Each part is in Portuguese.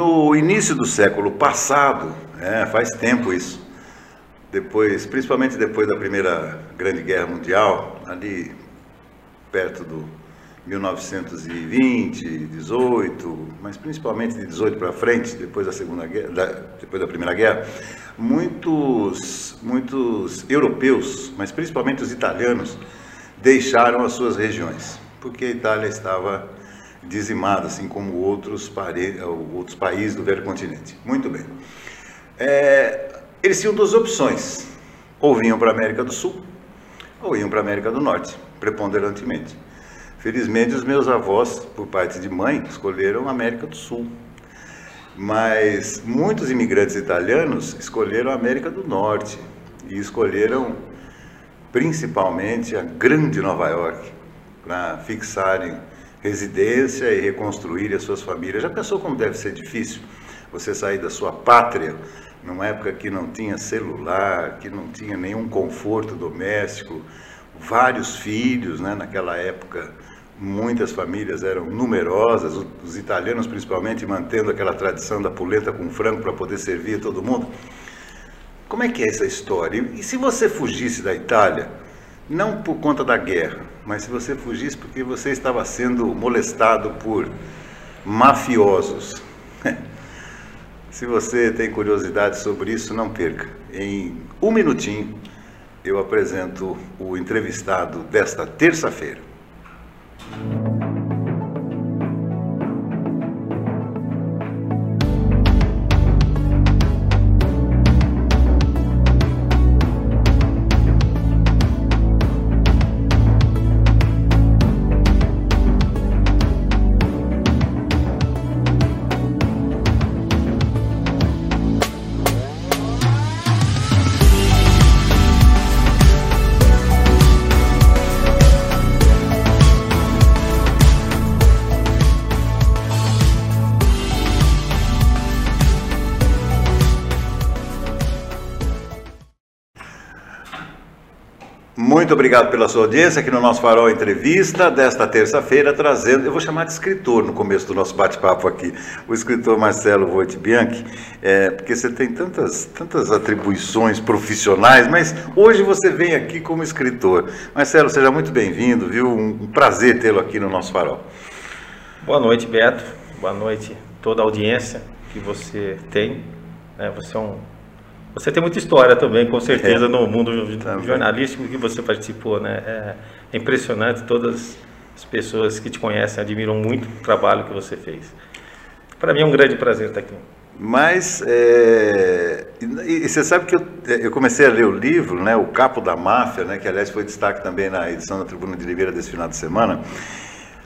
No início do século passado, é, faz tempo isso, depois, principalmente depois da Primeira Grande Guerra Mundial, ali perto do 1920, 18, mas principalmente de 18 para frente, depois da Segunda Guerra, da, depois da Primeira Guerra, muitos, muitos europeus, mas principalmente os italianos, deixaram as suas regiões, porque a Itália estava dizimada, assim como outros, pare... outros países do velho continente. Muito bem. É... Eles tinham duas opções: ou vinham para a América do Sul, ou iam para a América do Norte, preponderantemente. Felizmente, os meus avós, por parte de mãe, escolheram a América do Sul. Mas muitos imigrantes italianos escolheram a América do Norte e escolheram principalmente a grande Nova York para fixarem residência e reconstruir as suas famílias. Já pensou como deve ser difícil você sair da sua pátria numa época que não tinha celular, que não tinha nenhum conforto doméstico, vários filhos, né? naquela época muitas famílias eram numerosas, os italianos principalmente mantendo aquela tradição da polenta com frango para poder servir todo mundo. Como é que é essa história? E se você fugisse da Itália, não por conta da guerra, mas se você fugisse porque você estava sendo molestado por mafiosos. se você tem curiosidade sobre isso, não perca. Em um minutinho eu apresento o entrevistado desta terça-feira. Obrigado pela sua audiência aqui no nosso Farol Entrevista desta terça-feira, trazendo, eu vou chamar de escritor no começo do nosso bate-papo aqui, o escritor Marcelo Voit Bianchi, é, porque você tem tantas, tantas atribuições profissionais, mas hoje você vem aqui como escritor. Marcelo, seja muito bem-vindo, viu? Um prazer tê-lo aqui no nosso Farol. Boa noite, Beto. Boa noite toda a audiência que você tem. É, você é um você tem muita história também, com certeza, é, no mundo também. jornalístico que você participou, né? É, é impressionante, todas as pessoas que te conhecem admiram muito o trabalho que você fez. Para mim é um grande prazer estar aqui. Mas, é, e, e, você sabe que eu, eu, comecei a ler o livro, né, O Capo da Máfia, né, que aliás foi destaque também na edição da Tribuna de Oliveira desse final de semana,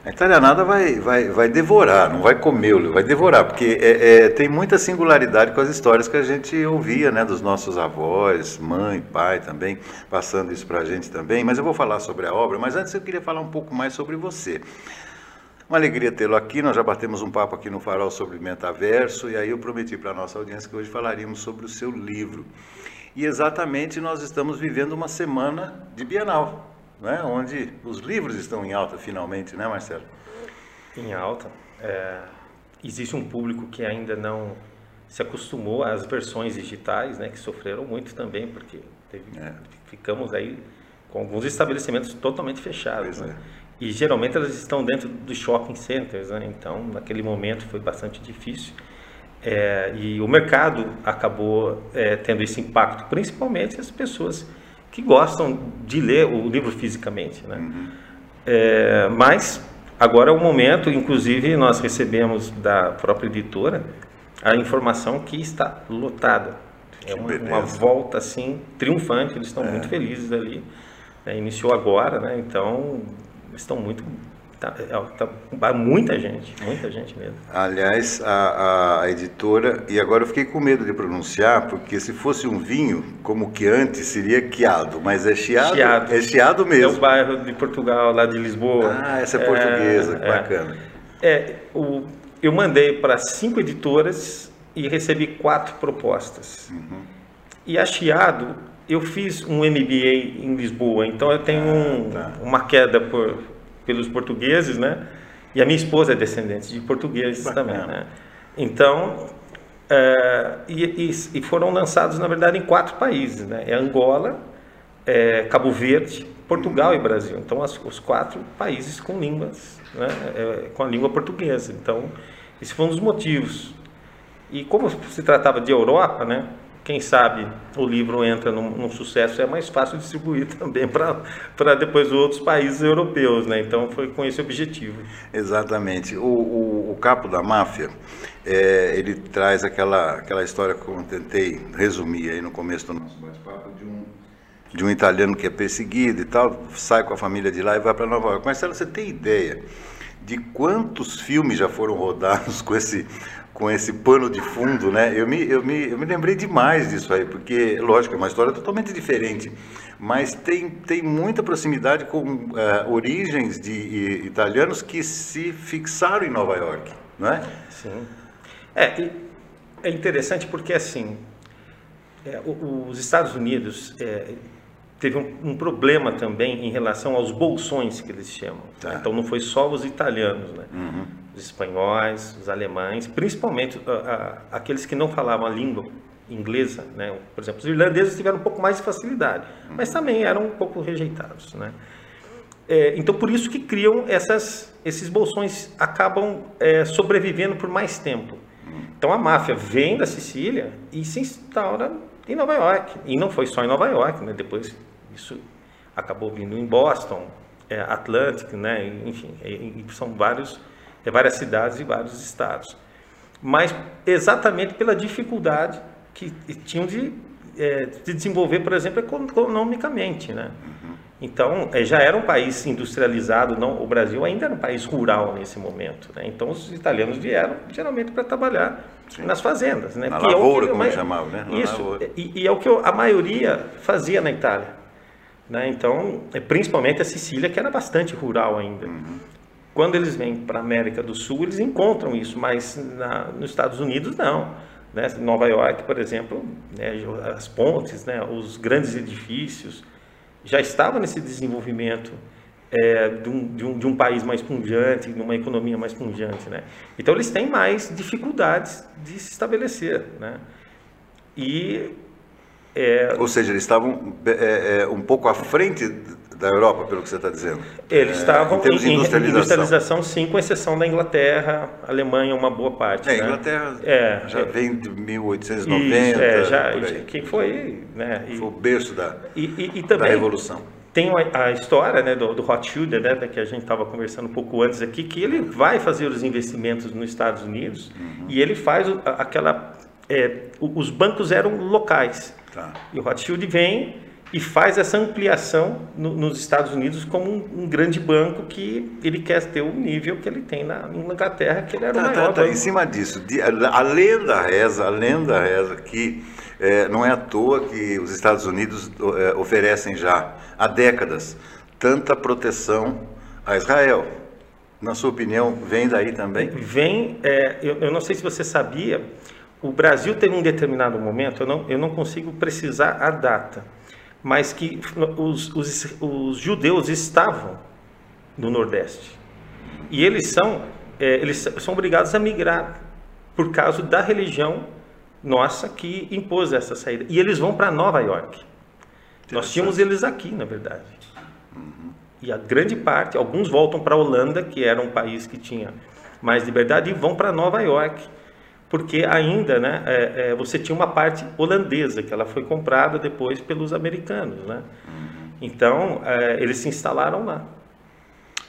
a italianada vai, vai, vai devorar, não vai comer, vai devorar, porque é, é, tem muita singularidade com as histórias que a gente ouvia, né, dos nossos avós, mãe, pai também, passando isso para a gente também. Mas eu vou falar sobre a obra, mas antes eu queria falar um pouco mais sobre você. Uma alegria tê-lo aqui, nós já batemos um papo aqui no Farol sobre metaverso, e aí eu prometi para a nossa audiência que hoje falaríamos sobre o seu livro. E exatamente nós estamos vivendo uma semana de Bienal, né? onde os livros estão em alta finalmente, né, Marcelo? Em alta. É, existe um público que ainda não se acostumou às versões digitais, né, que sofreram muito também, porque teve, é. ficamos aí com alguns estabelecimentos totalmente fechados. Né? É. E geralmente elas estão dentro dos shopping centers, né? então naquele momento foi bastante difícil. É, e o mercado acabou é, tendo esse impacto, principalmente as pessoas que gostam de ler o livro fisicamente. Né? Uhum. É, mas agora é o momento, inclusive nós recebemos da própria editora a informação que está lotada. É uma, uma volta assim triunfante, eles estão é. muito felizes ali. Né? Iniciou agora, né? então estão muito Tá, é, tá, muita gente, muita gente mesmo. Aliás, a, a, editora, e agora eu fiquei com medo de pronunciar, porque se fosse um vinho, como que antes seria quiado, mas é chiado, chiado. é chiado mesmo. É o bairro de Portugal, lá de Lisboa. Ah, essa é portuguesa, é, bacana. É, o, eu mandei para cinco editoras e recebi quatro propostas. Uhum. E a Chiado, eu fiz um MBA em Lisboa, então eu tenho ah, tá. uma queda por pelos portugueses, né? E a minha esposa é descendente de portugueses Bacana. também, né? Então, é, e, e, foram lançados, na verdade, em quatro países. Né? É Angola, é, Cabo Verde, Portugal e Brasil. Então, as, os quatro países com línguas, né? é, com a língua portuguesa. Então, esse foi um dos motivos. E como se tratava de Europa, né? Quem sabe o livro entra num, num sucesso, é mais fácil distribuir também para depois outros países europeus, né? Então foi com esse objetivo. Exatamente. O, o, o Capo da Máfia, é, ele traz aquela, aquela história que eu tentei resumir aí no começo do nosso bate-papo de um, de um italiano que é perseguido e tal, sai com a família de lá e vai para Nova York. Mas você tem ideia de quantos filmes já foram rodados com esse com esse pano de fundo, né? Eu me, eu, me, eu me lembrei demais disso aí, porque, lógico, é uma história totalmente diferente, mas tem, tem muita proximidade com uh, origens de italianos que se fixaram em Nova York, não é? Sim. É, é interessante porque, assim, é, os Estados Unidos é, teve um, um, problema também em relação aos bolsões que eles chamam. Tá. Então, não foi só os italianos, né? Uhum os espanhóis, os alemães, principalmente uh, uh, aqueles que não falavam a língua inglesa, né? Por exemplo, os irlandeses tiveram um pouco mais de facilidade, mas também eram um pouco rejeitados, né? É, então, por isso que criam essas, esses bolsões, acabam é, sobrevivendo por mais tempo. Então, a máfia vem da Sicília e se instaura em Nova York. E não foi só em Nova York, né? Depois isso acabou vindo em Boston, é, Atlantic, né? Enfim, são vários é várias cidades e vários estados. Mas exatamente pela dificuldade que tinham de, é, de desenvolver, por exemplo, economicamente, né? Então, é, já era um país industrializado, não, o Brasil ainda era um país rural nesse momento. Né? Então, os italianos vieram geralmente para trabalhar Sim. nas fazendas. Né? Na que lavoura, é como chamavam, né? Na isso, e, e, é o que a maioria fazia na Itália. Né? Então, é, principalmente a Sicília, que era bastante rural ainda. Uhum. Quando eles vêm para a América do Sul, eles encontram isso, mas na, nos Estados Unidos não. Né? Nova York, por exemplo, né, as pontes, né, os grandes edifícios, já estavam nesse desenvolvimento é, de, um, de, um, de, um, país mais pungente, de uma economia mais pungente. Né? Então, eles têm mais dificuldades de se estabelecer. Né? E, é, Ou seja, eles estavam é, é um pouco à frente da Europa, pelo que você está dizendo. Eles é, estavam em, em industrialização. industrialização. sim, com exceção da Inglaterra, Alemanha, uma boa parte. É, a né? Inglaterra é, já é, vem de 1890. Isso, é, já, que foi, né? E, foi o berço da, e, e, e também, da Revolução. Tem a, história né, do, do Rothschild, né, que a gente estava conversando um pouco antes aqui, que ele vai fazer os investimentos nos Estados Unidos uhum. e ele faz aquela. É, os bancos eram locais. Tá. E o Rothschild vem e faz essa ampliação no, nos Estados Unidos como um, um, grande banco que ele quer ter o nível que ele tem na Inglaterra, que ele era tá, o maior. Tá, tá. Em cima disso, a lenda reza, a lenda reza que é, não é à toa que os Estados Unidos é, oferecem já há décadas tanta proteção a Israel. Na sua opinião, vem daí também? Vem, é, eu, eu, não sei se você sabia, o Brasil teve um determinado momento, eu não, eu não consigo precisar a data, mas que os, os, os judeus estavam no Nordeste. E eles são, é, eles são obrigados a migrar por causa da religião nossa que impôs essa saída. E eles vão para Nova York. Nós tínhamos eles aqui, na verdade. Uhum. E a grande parte, alguns voltam para a Holanda, que era um país que tinha mais liberdade, e vão para Nova York porque ainda né, é, é, você tinha uma parte holandesa, que ela foi comprada depois pelos americanos. Né? Então, é, eles se instalaram lá.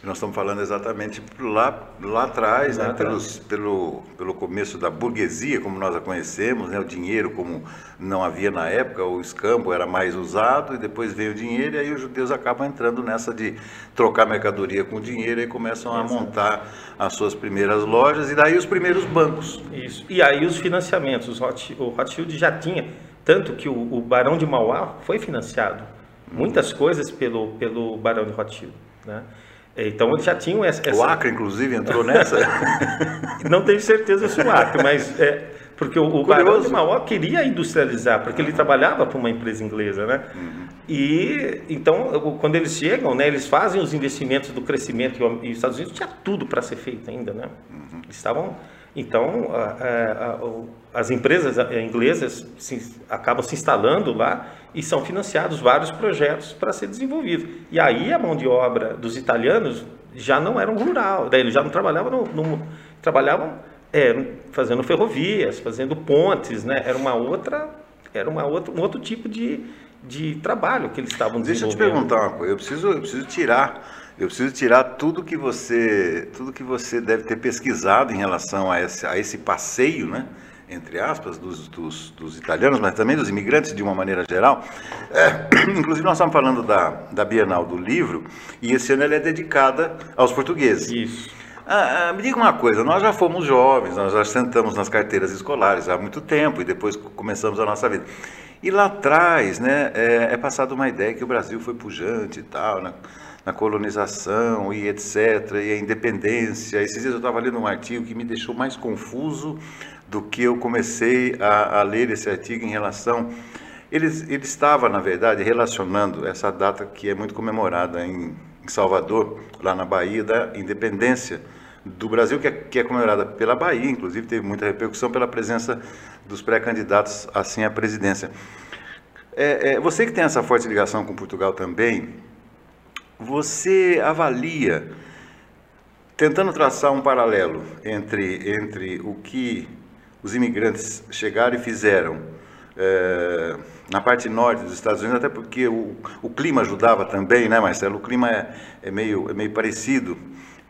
Nós estamos falando exatamente lá, lá atrás, lá né, atrás. Pelos, pelo, pelo começo da burguesia, como nós a conhecemos, né, o dinheiro como não havia na época, o escambo era mais usado, e depois veio o dinheiro, e aí os judeus acabam entrando nessa de trocar mercadoria com dinheiro e começam a montar as suas primeiras lojas, e daí os primeiros bancos. Isso, e aí os financiamentos, o Rothschild já tinha, tanto que o, o Barão de Mauá foi financiado, muitas coisas pelo, pelo Barão de Rothschild, né? Então eles já tinham essa. O Acre, inclusive, entrou nessa? não tenho certeza se o Acre, mas é, porque o, o Barão de Mauá queria industrializar, porque ele trabalhava para uma empresa inglesa, né? Uhum. E então, quando eles chegam, né, eles fazem os investimentos do crescimento e os Estados Unidos tinha tudo para ser feito ainda, né? Uhum. Estavam Então, a, a, a, as empresas inglesas se, acabam se instalando lá e são financiados vários projetos para ser desenvolvido. E aí a mão de obra dos italianos já não era rural, daí eles já não trabalhavam, no, no, trabalhavam é, fazendo ferrovias, fazendo pontes, né? Era uma outra, era uma outra, um outro tipo de, de trabalho que eles estavam desenvolvendo. Deixa eu te perguntar uma coisa, eu preciso, eu preciso tirar eu preciso tirar tudo que você, tudo que você deve ter pesquisado em relação a esse, a esse passeio, né? Entre aspas, dos, dos, dos, italianos, mas também dos imigrantes de uma maneira geral. É, inclusive, nós estamos falando da, da Bienal do Livro, e esse ano ela é dedicada aos portugueses. Isso. Ah, ah, me diga uma coisa, nós já fomos jovens, nós já sentamos nas carteiras escolares há muito tempo, e depois começamos a nossa vida. E lá atrás, né, é, é passada uma ideia que o Brasil foi pujante e tal, né? na colonização e etc., e a independência. Esses dias eu estava lendo um artigo que me deixou mais confuso do que eu comecei a, a ler esse artigo em relação. Ele, ele estava, na verdade, relacionando essa data que é muito comemorada em, em Salvador, lá na Bahia, da independência do Brasil, que é, que é comemorada pela Bahia, inclusive teve muita repercussão pela presença dos pré-candidatos assim à presidência. É, é, você que tem essa forte ligação com Portugal também, você avalia, tentando traçar um paralelo entre, entre o que os imigrantes chegaram e fizeram é, na parte norte dos Estados Unidos, até porque o, o clima ajudava também, né, Marcelo? O clima é, é, meio, é meio parecido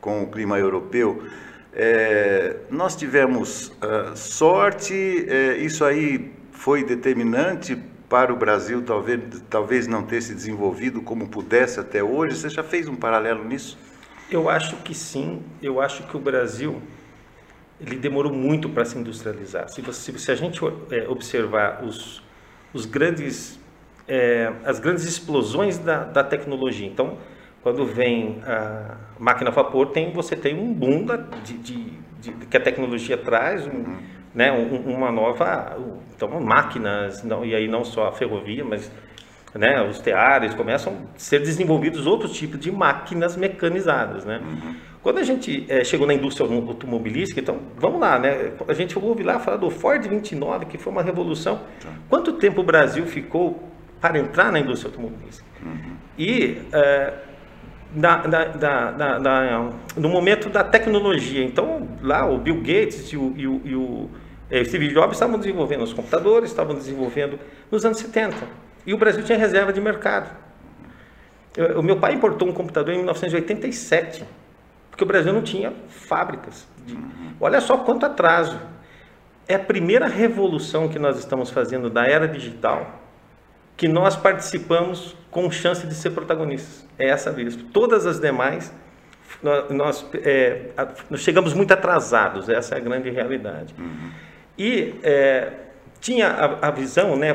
com o clima europeu. É, nós tivemos uh, sorte, é, isso aí foi determinante para o Brasil talvez, talvez não ter se desenvolvido como pudesse até hoje? Você já fez um paralelo nisso? Eu acho que sim. Eu acho que o Brasil ele demorou muito para se industrializar. Se, você, se a gente é, observar os, os grandes, é, as grandes explosões da, da, tecnologia, então, quando vem a máquina a vapor, tem, você tem um boom da, de, de, de, que a tecnologia traz, um, uhum né, uma nova, então máquinas, não, e aí não só a ferrovia, mas né, os teares começam a ser desenvolvidos outros tipos de máquinas mecanizadas, né? Uhum. Quando a gente é, chegou na indústria automobilística, então vamos lá, né? A gente ouve lá falar do Ford 29, que foi uma revolução. Tá. Quanto tempo o Brasil ficou para entrar na indústria automobilística? Uhum. E é, na, na, na, no momento da tecnologia, então lá o Bill Gates e o, e o, e o é, Steve Jobs estavam desenvolvendo os computadores, estavam desenvolvendo nos anos 70. E o Brasil tinha reserva de mercado. Eu, o meu pai importou um computador em 1987, porque o Brasil não tinha fábricas. De, olha só quanto atraso. É a primeira revolução que nós estamos fazendo da era digital que nós participamos com chance de ser protagonistas. É essa vez. Todas as demais, nós, nós, é, nós chegamos muito atrasados, essa é a grande realidade. Uhum. E é, tinha a, a, visão, né?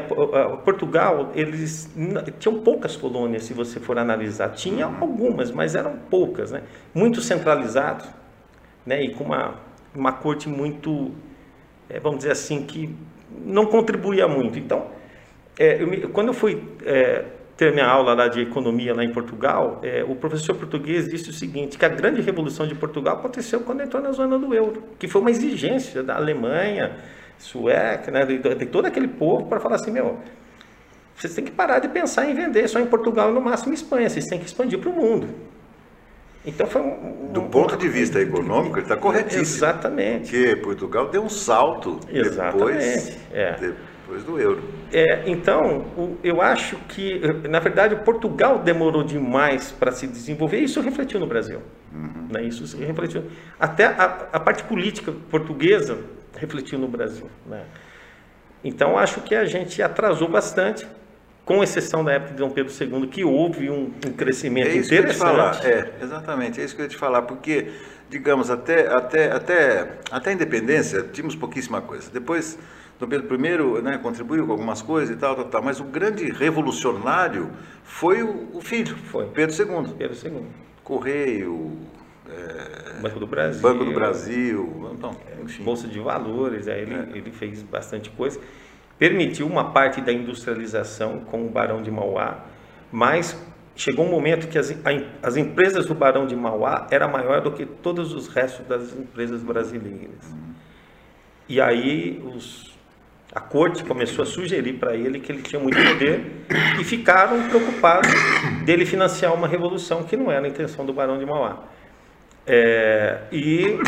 Portugal, eles tinham poucas colônias, se você for analisar. Tinha algumas, mas eram poucas, né? Muito centralizado, né? E com uma, uma corte muito, é, vamos dizer assim, que não contribuía muito. Então, é, eu quando eu fui é, ter minha aula lá de economia lá em Portugal, é, o professor português disse o seguinte, que a grande revolução de Portugal aconteceu quando entrou na zona do euro, que foi uma exigência da Alemanha, Sueca, né, de, de todo aquele povo para falar assim, meu, vocês têm que parar de pensar em vender só em Portugal e no máximo em Espanha, vocês têm que expandir para o mundo. Então foi um, Do ponto de vista econômico, ele está corretíssimo. Exatamente. Porque Portugal deu um salto Exatamente. depois, é. depois do euro. É, então, eu acho que, na verdade, Portugal demorou demais para se desenvolver, e isso refletiu no Brasil. Uhum. Né? Isso refletiu. Até a, a, parte política portuguesa refletiu no Brasil. Né? Então, acho que a gente atrasou bastante, com exceção da época de Dom Pedro II, que houve um, um crescimento é isso interessante. Que eu ia te falar. É, exatamente, é isso que eu ia te falar, porque, digamos, até, até, até, até a independência, tínhamos pouquíssima coisa. Depois Dom Pedro I né, contribuiu com algumas coisas e tal, tal, tal, mas o grande revolucionário foi o, o filho, foi. Pedro II. Pedro II. Correio, é, Banco do Brasil. Banco do Brasil, então, enfim. Bolsa de Valores, aí ele, é. ele fez bastante coisa. Permitiu uma parte da industrialização com o Barão de Mauá, mas chegou um momento que as, as empresas do Barão de Mauá era maior do que todos os restos das empresas brasileiras. E aí os, a corte começou a sugerir para ele que ele tinha muito poder e ficaram preocupados dele financiar uma revolução que não era a intenção do Barão de Mauá. É, e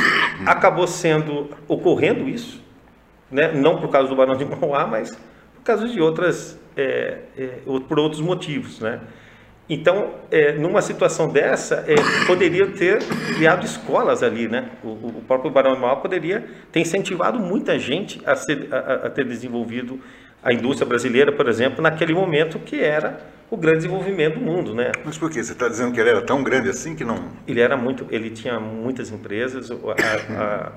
acabou sendo ocorrendo isso, né? não por causa do Barão de Mauá, mas por causa de outras, é, é, por outros motivos, né? Então, é, numa situação dessa, é, poderia ter criado escolas ali, né? O, o próprio Barão de Mauá poderia ter incentivado muita gente a, ser, a, a, ter desenvolvido a indústria brasileira, por exemplo, naquele momento que era o grande desenvolvimento do mundo, né? Mas por quê? Você está dizendo que ele era tão grande assim que não? Ele era muito, ele tinha muitas empresas. A,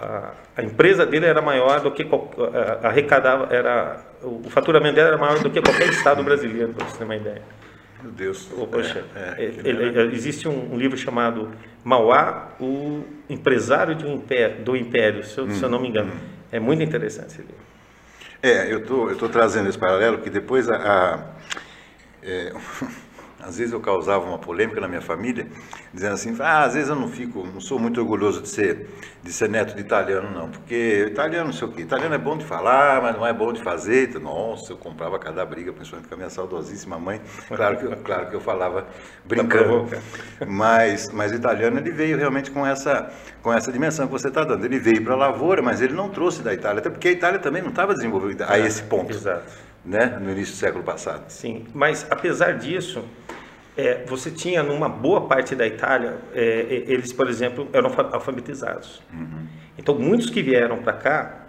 a, a empresa dele era maior do que arrecadava, era o faturamento dele era maior do que qualquer estado brasileiro, para você ter uma ideia. Meu Deus. Oh, poxa, é, é, ele, existe um, um, livro chamado Mauá, o empresário um império, do império, se eu, hum, se eu não me engano. Hum. É muito interessante esse livro. É, eu tô, estou trazendo esse paralelo, que depois a, a é, às vezes eu causava uma polêmica na minha família, dizendo assim, ah, às vezes eu não fico, não sou muito orgulhoso de ser, de ser neto de italiano, não, porque italiano não sei o quê, italiano é bom de falar, mas não é bom de fazer. Então, nossa, eu comprava cada briga, principalmente com a minha saudosíssima mãe, claro que, claro que eu falava brincando, mas, mas o italiano ele veio realmente com essa, com essa dimensão que você está dando, ele veio para a lavoura, mas ele não trouxe da Itália, até porque a Itália também não estava desenvolvida a é, esse ponto. Exato. Né, no início do século passado. Sim, mas apesar disso, é, você tinha numa boa parte da Itália, é, eles, por exemplo, eram alfabetizados. Uhum. Então, muitos que vieram para cá,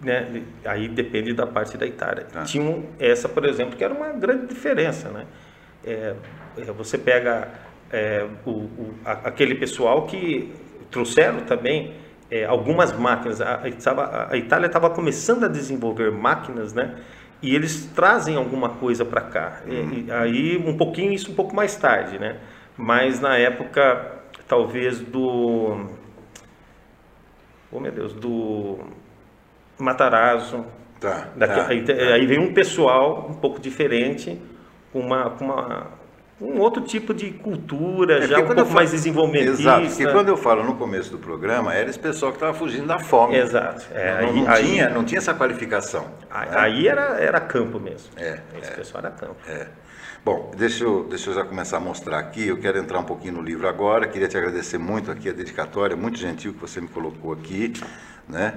né, aí depende da parte da Itália, tá. tinham essa, por exemplo, que era uma grande diferença. Né? É, é você pega é, o, o, aquele pessoal que trouxeram também é, algumas máquinas. A, a, a Itália estava começando a desenvolver máquinas, né? E eles trazem alguma coisa para cá. E, e, aí um pouquinho isso um pouco mais tarde, né? Mas na época talvez do oh meu Deus, do Matarazzo. Tá, daqui, tá, aí, tá. aí vem um pessoal um pouco diferente, com uma, com uma um outro tipo de cultura, é, já um pouco falo, mais desenvolvimentista. Exato, porque quando eu falo no começo do programa, era esse pessoal que estava fugindo da fome. Exato. É, não, não, aí, tinha, não tinha essa qualificação. Aí, né? aí era, era campo mesmo. É, esse é, pessoal era campo. É. Bom, deixa eu, deixa eu já começar a mostrar aqui. Eu quero entrar um pouquinho no livro agora. Queria te agradecer muito aqui a dedicatória, muito gentil que você me colocou aqui, né?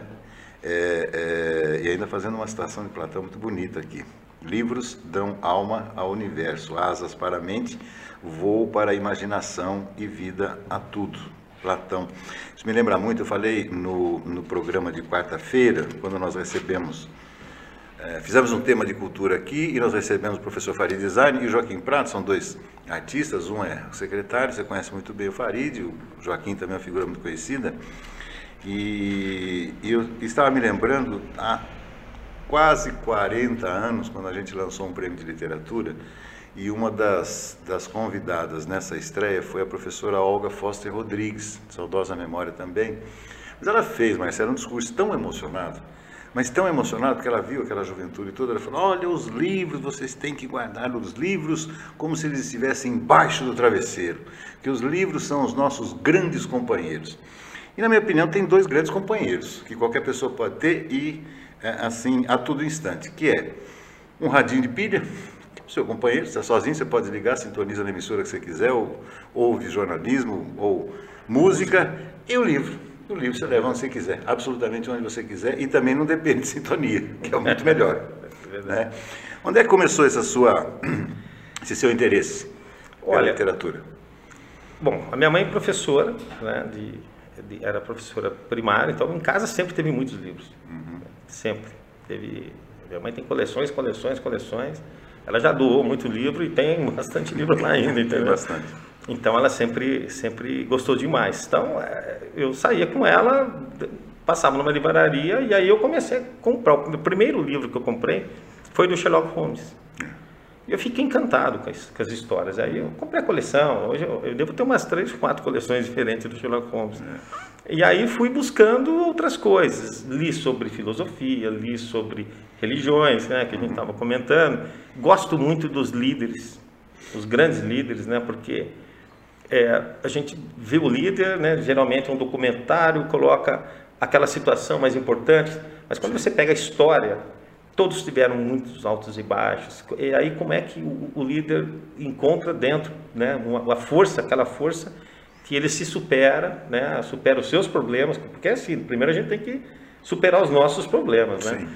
É, é, e ainda fazendo uma citação de Platão muito bonita aqui. Livros dão alma ao universo, asas para a mente, voo para a imaginação e vida a tudo. Platão. Isso me lembra muito, eu falei no, no programa de quarta-feira, quando nós recebemos, é, fizemos um tema de cultura aqui e nós recebemos o professor Farid Design e o Joaquim Prato, são dois artistas, um é secretário, você conhece muito bem o Farid, o Joaquim também é uma figura muito conhecida, e, e eu estava me lembrando, há quase 40 anos, quando a gente lançou um prêmio de literatura, e uma das, das convidadas nessa estreia foi a professora Olga Foster Rodrigues, saudosa memória também. Mas ela fez, Marcelo, um discurso tão emocionado, mas tão emocionado porque ela viu aquela juventude toda. Ela falou: Olha, os livros, vocês têm que guardar os livros como se eles estivessem embaixo do travesseiro, que os livros são os nossos grandes companheiros. E, na minha opinião, tem dois grandes companheiros que qualquer pessoa pode ter e é, assim a todo instante, que é um radinho de pilha, seu companheiro, está sozinho, você pode ligar, sintoniza na emissora que você quiser, ou ouve jornalismo, ou música, e o livro. O livro você leva onde você quiser, absolutamente onde você quiser, e também não depende de sintonia, que é muito melhor. É né? Onde é que começou essa sua, esse seu interesse pela Olha, literatura? Bom, a minha mãe é professora, né, de, era professora primária, então em casa sempre teve muitos livros. Uhum. Sempre. Teve, minha mãe tem coleções, coleções, coleções. Ela já doou muito livro e tem bastante livro lá ainda, entendeu? Tem bastante. Então ela sempre, sempre gostou demais. Então é, eu saía com ela, passava numa livraria e aí eu comecei a comprar. O primeiro livro que eu comprei foi do Sherlock Holmes. E eu fiquei encantado com as, com as, histórias. Aí eu comprei a coleção. Hoje eu, eu, devo ter umas três, quatro coleções diferentes do Sherlock Holmes. É. E aí fui buscando outras coisas. Li sobre filosofia, li sobre religiões, né, que a gente estava comentando. Gosto muito dos líderes, os grandes líderes, né, porque é, a gente vê o líder, né, geralmente um documentário coloca aquela situação mais importante. Mas quando você pega a história, todos tiveram muitos altos e baixos. E aí como é que o, o líder encontra dentro, né, uma, uma, força, aquela força que ele se supera, né, supera os seus problemas, porque é assim, primeiro a gente tem que superar os nossos problemas, né,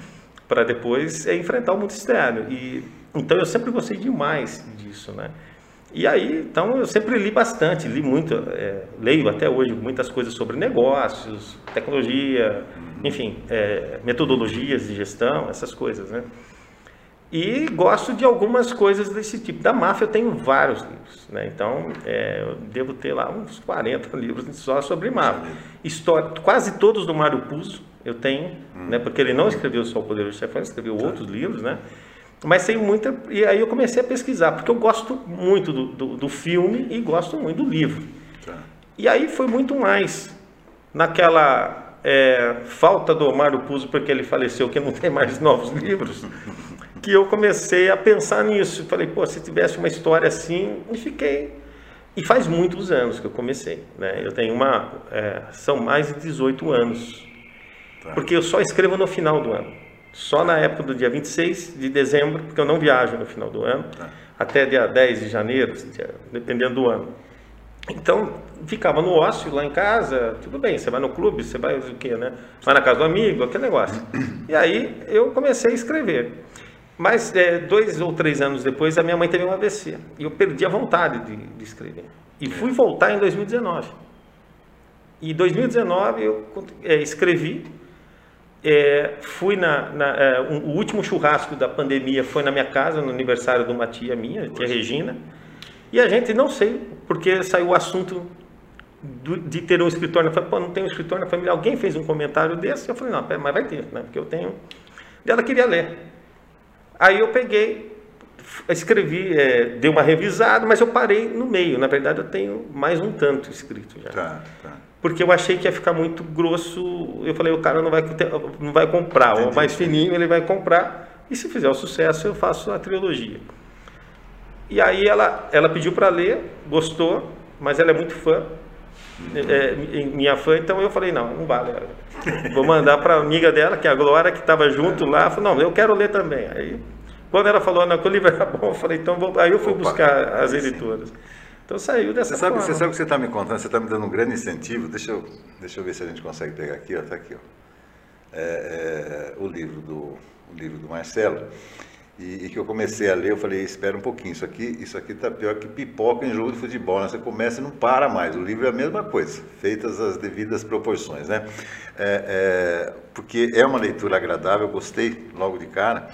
para depois é, enfrentar o mundo externo. E então eu sempre gostei demais disso, né. E aí, então eu sempre li bastante, li muito, é, leio até hoje muitas coisas sobre negócios, tecnologia, enfim, é, metodologias de gestão, essas coisas, né? E gosto de algumas coisas desse tipo. Da máfia eu tenho vários livros, né? Então é, eu devo ter lá uns 40 livros só sobre máfia. História, quase todos do Mário Puzo eu tenho, hum. né? Porque ele não escreveu só o Poder do Chefão, ele escreveu tá. outros livros, né? Mas tem muita. E aí eu comecei a pesquisar, porque eu gosto muito do, do, do filme e gosto muito do livro. Tá. E aí foi muito mais naquela é, falta do Mário Puzo, porque ele faleceu, que não tem mais novos livros, que eu comecei a pensar nisso. Falei, pô, se tivesse uma história assim, e fiquei. E faz muitos anos que eu comecei. Né? Eu tenho uma. É, são mais de 18 anos. Tá. Porque eu só escrevo no final do ano. Só na época do dia 26 de dezembro, porque eu não viajo no final do ano, tá. até dia 10 de janeiro, dependendo do ano. Então, ficava no ócio lá em casa, tudo bem, você vai no clube, você vai o quê, né? Vai na casa do amigo, aquele negócio. E aí eu comecei a escrever. Mas é, dois ou três anos depois, a minha mãe teve um AVC. E eu perdi a vontade de, de escrever. E fui voltar em 2019. E em 2019 eu é, escrevi é, fui na, na é, um, o último churrasco da pandemia foi na minha casa, no aniversário de uma tia minha, tia Regina, e a gente não sei porque saiu o assunto do, de ter um escritório na família. Pô, não tem um escritório na família. Alguém fez um comentário desse? Eu falei, não, mas vai ter, né? Porque eu tenho. E ela queria ler. Aí eu peguei, escrevi, é, dei uma revisada, mas eu parei no meio. Na verdade, eu tenho mais um tanto escrito já. Tá, tá porque eu achei que ia ficar muito grosso. Eu falei, o cara não vai, não vai comprar, Entendi. ou mais fininho ele vai comprar, e se fizer o sucesso eu faço a trilogia. E aí ela, ela pediu para ler, gostou, mas ela é muito fã, é, minha fã, então eu falei, não, não vale. Vou mandar para a amiga dela, que é a Glória, que estava junto lá, falou, não, eu quero ler também. Aí, quando ela falou, não, que o livro era bom, eu falei, então vou... Aí eu fui Opa, buscar as editoras. Sim. Então saiu dessa você sabe, forma. Você sabe o que você está me contando? Você está me dando um grande incentivo. Deixa eu, deixa eu ver se a gente consegue pegar aqui. Está aqui. Ó. É, é, o, livro do, o livro do Marcelo. E, e, que eu comecei a ler, eu falei, espera um pouquinho, isso aqui isso aqui está pior que pipoca em jogo de futebol, né? você começa e não para mais, o livro é a mesma coisa, feitas as devidas proporções, né? É, é, porque é uma leitura agradável, eu gostei logo de cara,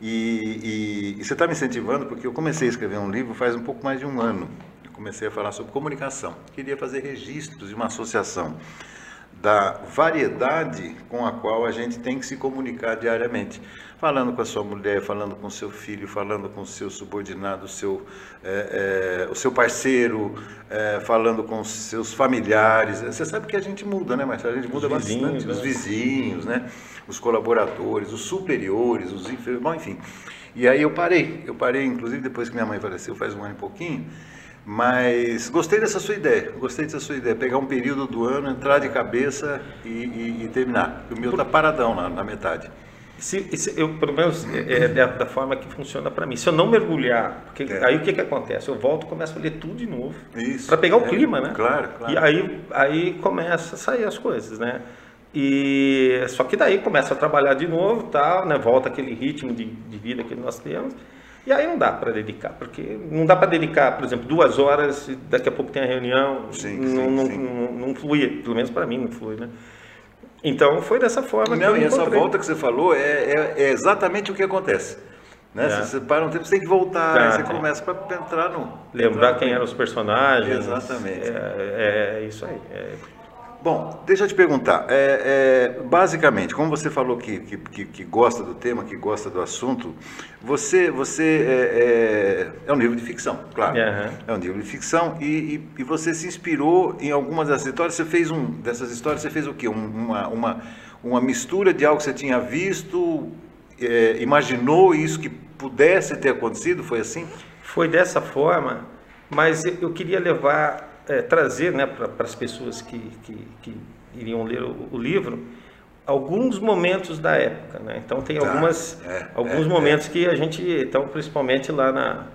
e, e, e você está me incentivando porque eu comecei a escrever um livro faz um pouco mais de um ano, comecei a falar sobre comunicação. Queria fazer registros de uma associação da variedade com a qual a gente tem que se comunicar diariamente. Falando com a sua mulher, falando com o seu filho, falando com o seu subordinado, o seu, é, é, o seu parceiro, é, falando com os seus familiares. Você sabe que a gente muda, né, Marcelo? A gente muda os bastante. Vizinhos, os né? vizinhos, né? os colaboradores, os superiores, os inferiores, bom, enfim. E aí eu parei. Eu parei, inclusive, depois que minha mãe faleceu, faz um ano e pouquinho mas gostei dessa sua ideia, gostei dessa sua ideia, pegar um período do ano, entrar de cabeça e, e, e terminar. O meu está paradão na, na metade. Se, se, eu, pelo menos é, é da, da, forma que funciona para mim. Se eu não mergulhar, porque é. aí o que, que acontece? Eu volto, começo a ler tudo de novo para pegar o é, clima, né? Claro, claro. E aí, aí começa a sair as coisas, né? E só que daí começa a trabalhar de novo, tal, né? Volta aquele ritmo de, de vida que nós temos. E aí não dá para dedicar, porque não dá para dedicar, por exemplo, duas horas, daqui a pouco tem a reunião, sim, não, sim, não, sim. Não, não, flui, pelo menos para mim não flui, né? Então foi dessa forma não, que eu e essa volta que você falou é, é, é, exatamente o que acontece. Né? É. Você para um tempo, você tem que voltar, tá, você começa para entrar no... Lembrar entrar quem eram os personagens. Exatamente. É, é isso aí. Bom, deixa eu te perguntar. É, é, basicamente, como você falou que, que, que, gosta do tema, que gosta do assunto, você, você é, é, é um livro de ficção, claro. Uhum. É um livro de ficção e, e, e, você se inspirou em algumas dessas histórias. Você fez um dessas histórias. Você fez o quê? uma, uma, uma mistura de algo que você tinha visto, é, imaginou isso que pudesse ter acontecido? Foi assim? Foi dessa forma, mas eu queria levar é, trazer né, para as pessoas que, que, que, iriam ler o, o, livro alguns momentos da época. Né? Então tem tá. algumas, é, alguns é, momentos é. que a gente, então, principalmente lá na,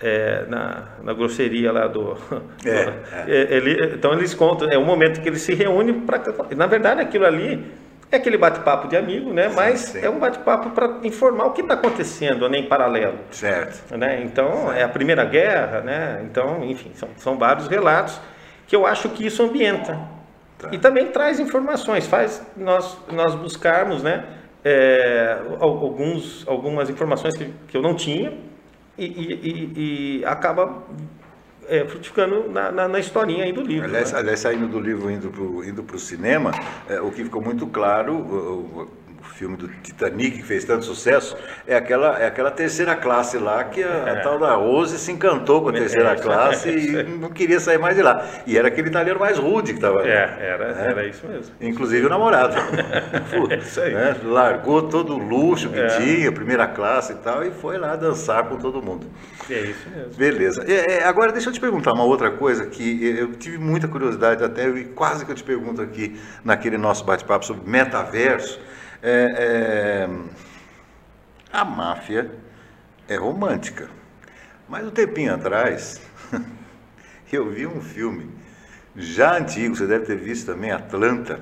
é, na, na grosseria lá do. É, do é. ele, então eles contam, é um momento que eles se reúnem para. Na verdade, aquilo ali é aquele bate-papo de amigo, né? Sim, Mas sim. é um bate-papo para informar o que está acontecendo, né? Em paralelo. Certo. Né? Então, certo. é a Primeira Guerra, né? Então, enfim, são, são vários relatos que eu acho que isso ambienta. Tá. E também traz informações, faz nós, nós buscarmos, né? É, alguns, algumas informações que, que eu não tinha e, e, e acaba é, frutificando na, na, na, historinha aí do livro. Aliás, né? aliás saindo do livro indo para o indo cinema, é, o que ficou muito claro, o, o, filme do Titanic que fez tanto sucesso, é aquela, é aquela terceira classe lá que a, é. a tal da Rose se encantou com a terceira é, classe e não queria sair mais de lá. E era aquele italiano mais rude que estava É, era, né? era isso mesmo. Inclusive o namorado. é isso aí. Né? Largou todo o luxo que é. tinha, primeira classe e tal, e foi lá dançar com todo mundo. É isso mesmo. Beleza. É, é, agora, deixa eu te perguntar uma outra coisa que eu tive muita curiosidade até, e quase que eu te pergunto aqui naquele nosso bate-papo sobre metaverso. É, é, a máfia é romântica. Mas um tempinho atrás, eu vi um filme já antigo, você deve ter visto também, Atlanta,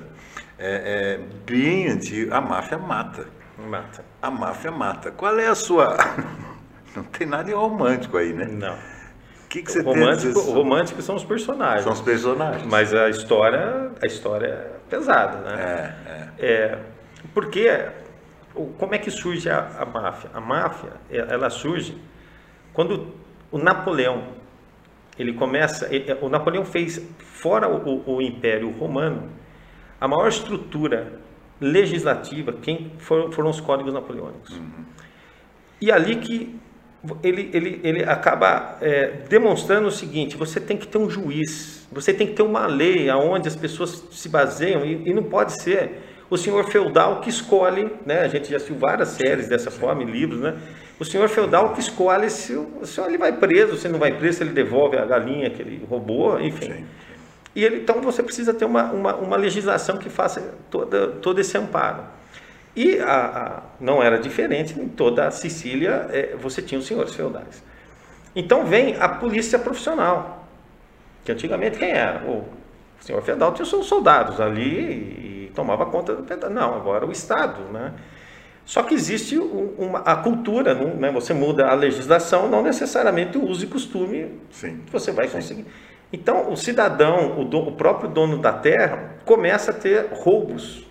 é, é, bem antigo, a máfia mata. Mata. A máfia mata. Qual é a sua não tem nada de romântico aí, né? Não. O que, que você romântico, tem romântico são os personagens. São os personagens. Mas a história, a história é pesada, né? É, é. é porque como é que surge a, a máfia? A máfia, ela surge quando o Napoleão, ele começa, o Napoleão fez fora o, o Império Romano, a maior estrutura legislativa, quem foram, foram os códigos napoleônicos. Uhum. E ali que ele, ele, ele acaba é, demonstrando o seguinte: você tem que ter um juiz, você tem que ter uma lei aonde as pessoas se baseiam e, e não pode ser o senhor feudal que escolhe, né? A gente já assistiu várias séries dessa forma, livros, né? O senhor feudal que escolhe se o, se ele vai preso, se não vai preso, se ele devolve a galinha que ele roubou, enfim. Sim. E ele, então você precisa ter uma, uma, uma legislação que faça toda, todo esse amparo. E a, a, não era diferente, em toda a Sicília é, você tinha os senhores feudais. Então vem a polícia profissional, que antigamente quem era? O senhor feudal tinha os seus soldados ali tomava conta do pedaço. Não, agora o Estado, né? Só que existe uma, a cultura, né? você muda a legislação, não necessariamente o uso e costume Sim. que você vai conseguir. Sim. Então, o cidadão, o, do, o, próprio dono da terra, começa a ter roubos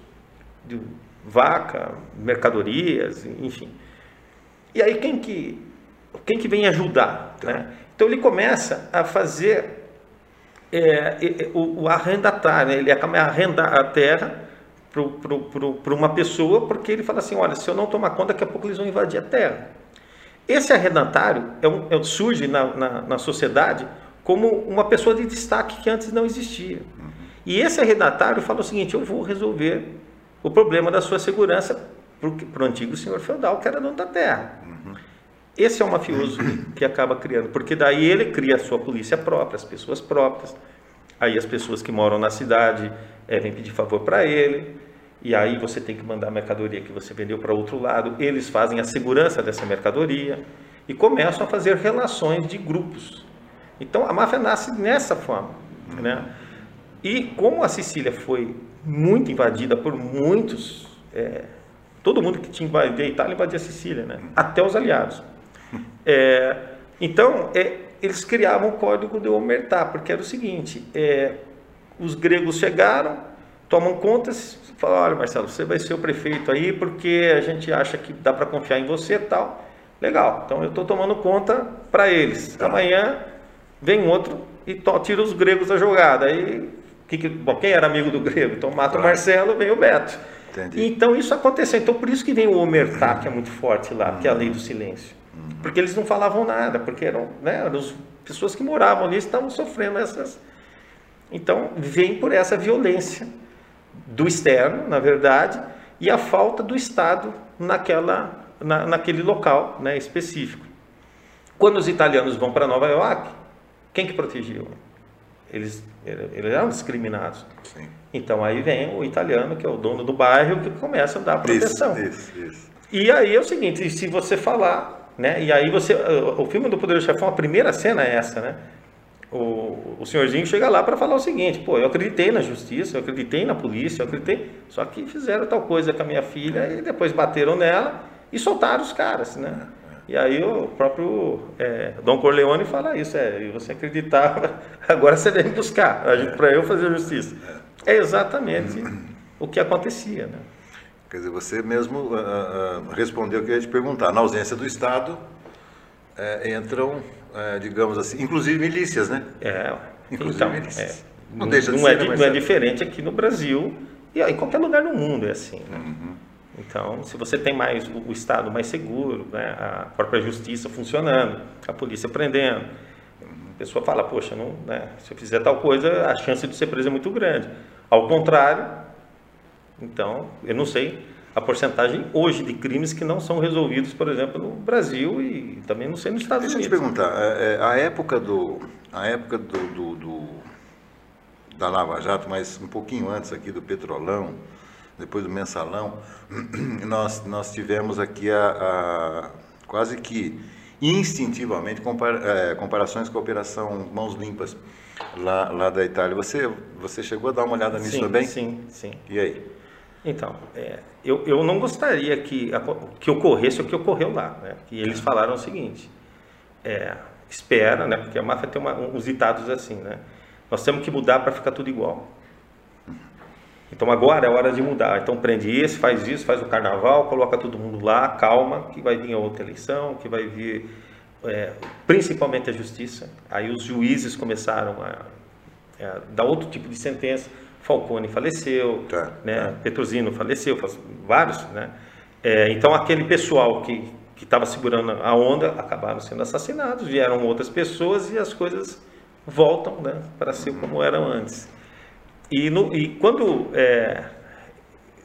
de, vaca, mercadorias, enfim. E aí quem que, quem que vem ajudar? Tá. Né? Então ele começa a fazer é, o, o arrendatário, né? ele acaba arrendar a terra para uma pessoa, porque ele fala assim, olha, se eu não tomar conta, daqui a pouco eles vão invadir a terra. Esse arrendatário é um, é, surge na, na, na, sociedade como uma pessoa de destaque que antes não existia. E esse arrendatário fala o seguinte, eu vou resolver o problema da sua segurança para o antigo senhor feudal, que era dono da terra. Esse é o mafioso que acaba criando, porque daí ele cria a sua polícia própria, as pessoas próprias. Aí as pessoas que moram na cidade é, vêm pedir favor para ele, e aí você tem que mandar a mercadoria que você vendeu para outro lado. Eles fazem a segurança dessa mercadoria e começam a fazer relações de grupos. Então a máfia nasce nessa forma, né? E como a Sicília foi muito invadida por muitos. É, todo mundo que tinha invadido a Itália invadia a Sicília, né? até os aliados. É, então, é, eles criavam o código de Omertá, porque era o seguinte: é, os gregos chegaram, tomam conta, falam: olha, Marcelo, você vai ser o prefeito aí porque a gente acha que dá para confiar em você e tal. Legal, então eu estou tomando conta para eles. Tá. Amanhã vem outro e tira os gregos da jogada. Aí que, que, bom, quem era amigo do grego? Então mata claro. o Marcelo, vem o Beto. Entendi. Então isso aconteceu. Então por isso que vem o omertá, que é muito forte lá, uhum. que é a lei do silêncio. Uhum. Porque eles não falavam nada, porque eram, né, eram as pessoas que moravam ali estavam sofrendo essas. Então vem por essa violência do externo, na verdade, e a falta do Estado naquela, na, naquele local né, específico. Quando os italianos vão para Nova York, quem que protegiam? eles, eles eram discriminados. Sim. Então aí vem o italiano, que é o dono do bairro, que começa a dar proteção. Isso, isso, isso. E aí é o seguinte, se você falar, né? E aí você, o filme do Poder do Chefão, a primeira cena é essa, né? O, o senhorzinho chega lá para falar o seguinte, pô, eu acreditei na justiça, eu acreditei na polícia, eu acreditei, só que fizeram tal coisa com a minha filha e depois bateram nela e soltaram os caras, né? E aí o próprio é, Dom Corleone fala isso, é, e você acreditava, agora você vem buscar, para eu fazer justiça. É exatamente o que acontecia, né? Quer dizer, você mesmo uh, uh, respondeu o que eu ia te perguntar. Na ausência do Estado, uh, entram, digamos assim, inclusive milícias, né? É, inclusive então, milícias. É, não, deixa de não, é, não é diferente aqui no Brasil e em qualquer lugar do mundo é assim, né? Uhum. Então, se você tem mais o, o Estado mais seguro, né, a própria justiça funcionando, a polícia prendendo, a pessoa fala, poxa, não, né, se eu fizer tal coisa, a chance de ser preso é muito grande. Ao contrário, então, eu não sei a porcentagem hoje de crimes que não são resolvidos, por exemplo, no Brasil e também não sei nos Estados Deixa Unidos. Deixa eu te perguntar, é, é, a época do, a época do, do, do, da Lava Jato, mas um pouquinho antes aqui do Petrolão, depois do Mensalão, nós, nós tivemos aqui a, a quase que instintivamente compara, é, comparações com a Operação Mãos Limpas lá, lá da Itália. Você, você chegou a dar uma olhada nisso sim, também? Sim, sim. E aí? Então, é, eu, eu não gostaria que, que ocorresse o que ocorreu lá. Né? Que eles falaram o seguinte, é, espera, né? porque a máfia tem uma, uns ditados assim, né? nós temos que mudar para ficar tudo igual. Então agora é hora de mudar. Então prende esse, faz isso, faz o carnaval, coloca todo mundo lá, calma, que vai vir outra eleição, que vai vir é, principalmente a justiça. Aí os juízes começaram a, a dar outro tipo de sentença Falcone faleceu, tá, né? tá. Petrosino faleceu, vários, né? É, então aquele pessoal que que estava segurando a onda acabaram sendo assassinados, vieram outras pessoas e as coisas voltam, né, para ser como eram antes. E, no, e quando é,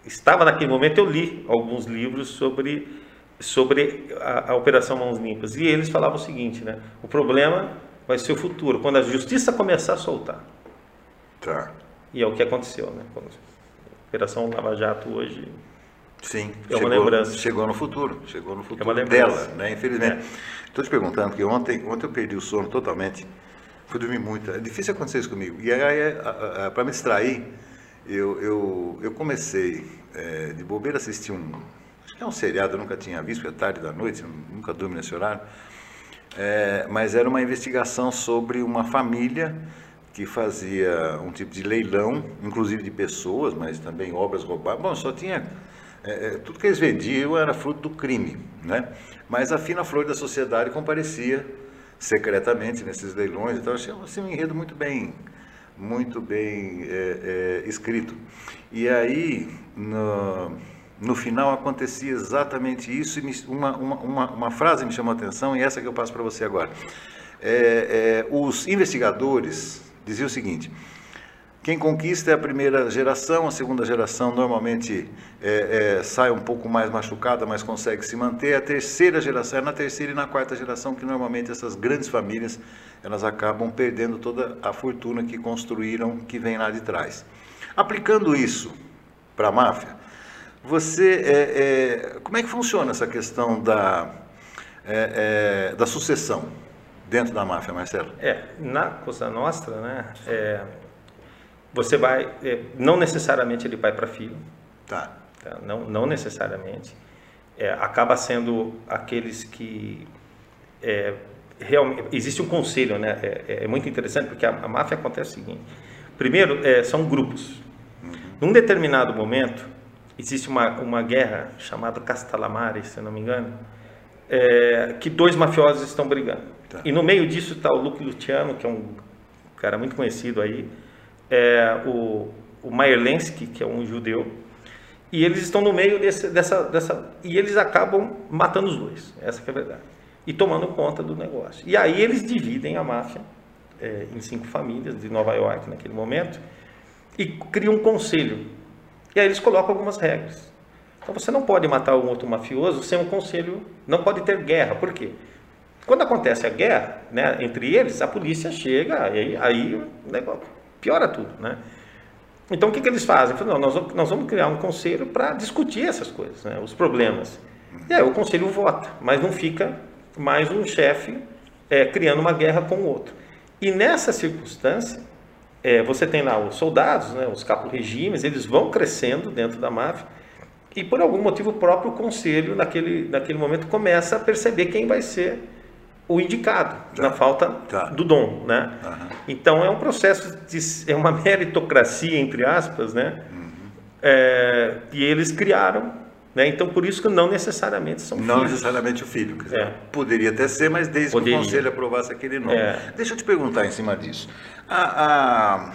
estava naquele momento eu li alguns livros sobre sobre a, a operação Mãos Limpas e eles falavam o seguinte, né? O problema vai ser o futuro, quando a justiça começar a soltar. Tá. E é o que aconteceu, né? A Operação Lava Jato hoje Sim, é chegou, uma lembrança. Chegou no futuro, chegou no futuro é dela, né? Infelizmente. É. Estou te perguntando, porque ontem, ontem eu perdi o sono totalmente, fui dormir muito. É difícil acontecer isso comigo. E aí, para me distrair, eu, eu, eu comecei é, de bobeira a assistir um. Acho que é um seriado, eu nunca tinha visto, é tarde da noite, nunca durmo nesse horário. É, mas era uma investigação sobre uma família que fazia um tipo de leilão, inclusive de pessoas, mas também obras roubadas. Bom, só tinha. É, é, tudo que eles vendiam era fruto do crime, né? Mas a fina flor da sociedade comparecia secretamente nesses leilões, então achei assim, um enredo muito bem, muito bem é, é, escrito. E aí, no, no final acontecia exatamente isso e me, uma, uma, uma, frase me chamou a atenção e essa que eu passo para você agora. É, é, os investigadores dizia o seguinte: quem conquista é a primeira geração, a segunda geração normalmente é, é, sai um pouco mais machucada, mas consegue se manter. A terceira geração é na terceira e na quarta geração que normalmente essas grandes famílias elas acabam perdendo toda a fortuna que construíram, que vem lá de trás. Aplicando isso para a máfia, você é, é, como é que funciona essa questão da é, é, da sucessão? Dentro da máfia, Marcelo? É, na Cosa Nostra, né, é, você vai, é, não necessariamente ele vai para filho. Tá. tá. Não, não necessariamente. É, acaba sendo aqueles que é, realmente existe um conselho, né? É, é muito interessante porque a, a, máfia acontece o seguinte: primeiro, é, são grupos. Uhum. Num determinado momento existe uma, uma guerra chamada Castellamare, se não me engano, é, que dois mafiosos estão brigando. Tá. E no meio disso está o Luke Luciano, que é um cara muito conhecido aí, é, o, o Maierlensky, que é um judeu, e eles estão no meio desse, dessa, dessa. E eles acabam matando os dois, essa é a verdade. E tomando conta do negócio. E aí eles dividem a máfia é, em cinco famílias de Nova York naquele momento e criam um conselho. E aí eles colocam algumas regras. Então você não pode matar um outro mafioso sem um conselho, não pode ter guerra. Por quê? Quando acontece a guerra né, entre eles, a polícia chega aí, aí né, piora tudo. Né? Então o que, que eles fazem? Falam, nós, nós vamos criar um conselho para discutir essas coisas, né, os problemas. E aí o conselho vota, mas não fica mais um chefe é, criando uma guerra com o outro. E nessa circunstância, é, você tem lá os soldados, né, os capos-regimes, eles vão crescendo dentro da máfia e por algum motivo o próprio conselho, naquele, naquele momento, começa a perceber quem vai ser o indicado, tá. na falta tá. do dom, né? Uhum. Então é um processo de é uma meritocracia entre aspas, né? Uhum. É, e eles criaram, né? Então por isso que não necessariamente são não filhos. necessariamente o filho, é. poderia até ser, mas desde poderia. que o conselho aprovasse aquele nome. É. Deixa eu te perguntar em cima disso. A, a,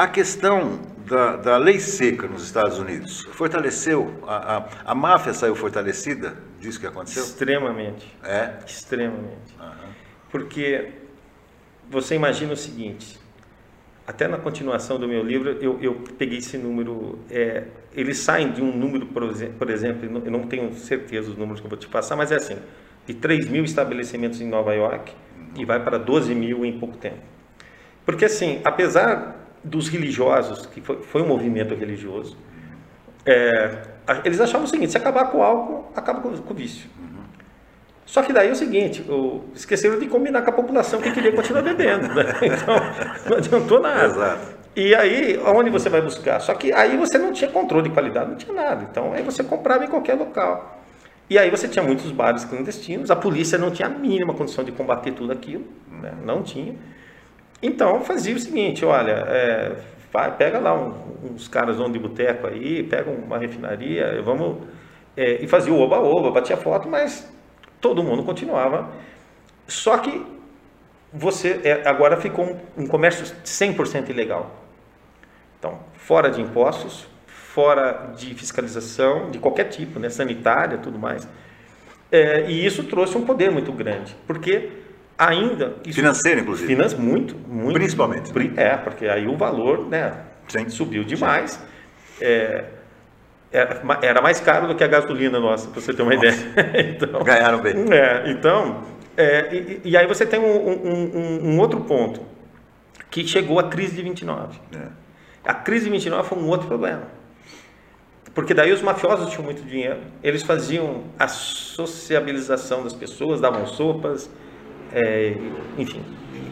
a questão da, da, lei seca nos Estados Unidos fortaleceu, a, a, a, máfia saiu fortalecida disso que aconteceu? Extremamente. É? Extremamente. Uhum. Porque você imagina o seguinte, até na continuação do meu livro, eu, eu peguei esse número, é, eles saem de um número, por exemplo, eu não tenho certeza dos números que eu vou te passar, mas é assim, de 3 mil estabelecimentos em Nova York e vai para 12 mil em pouco tempo. Porque assim, apesar dos religiosos, que foi, foi um movimento religioso, é, eles achavam o seguinte: se acabar com o álcool, acaba com, com o vício. Só que daí é o seguinte, o, esqueceram de combinar com a população que queria continuar bebendo. Né? Então, não adiantou nada. Exato. E aí, onde você vai buscar? Só que aí você não tinha controle de qualidade, não tinha nada. Então, aí você comprava em qualquer local. E aí você tinha muitos bares clandestinos, a polícia não tinha a mínima condição de combater tudo aquilo, né? não tinha. Então fazia o seguinte, olha, é, vai, pega lá um, uns caras de boteco aí, pega uma refinaria, vamos é, e fazia o oba-oba, batia foto, mas todo mundo continuava. Só que você é, agora ficou um, um comércio 100% ilegal. Então, fora de impostos, fora de fiscalização de qualquer tipo, né, sanitária, tudo mais. É, e isso trouxe um poder muito grande, porque ainda. Financeiro, inclusive. Finan muito, muito. Principalmente. É, porque aí o valor né, Sim. subiu demais. É, era, mais caro do que a gasolina nossa, para você ter uma nossa. ideia. então, Ganharam bem. É, então, é, e, e, aí você tem um, um, um, outro ponto, que chegou a crise de 29. É. A crise de 29 foi um outro problema. Porque daí os mafiosos tinham muito dinheiro, eles faziam a sociabilização das pessoas, davam sopas, é, enfim,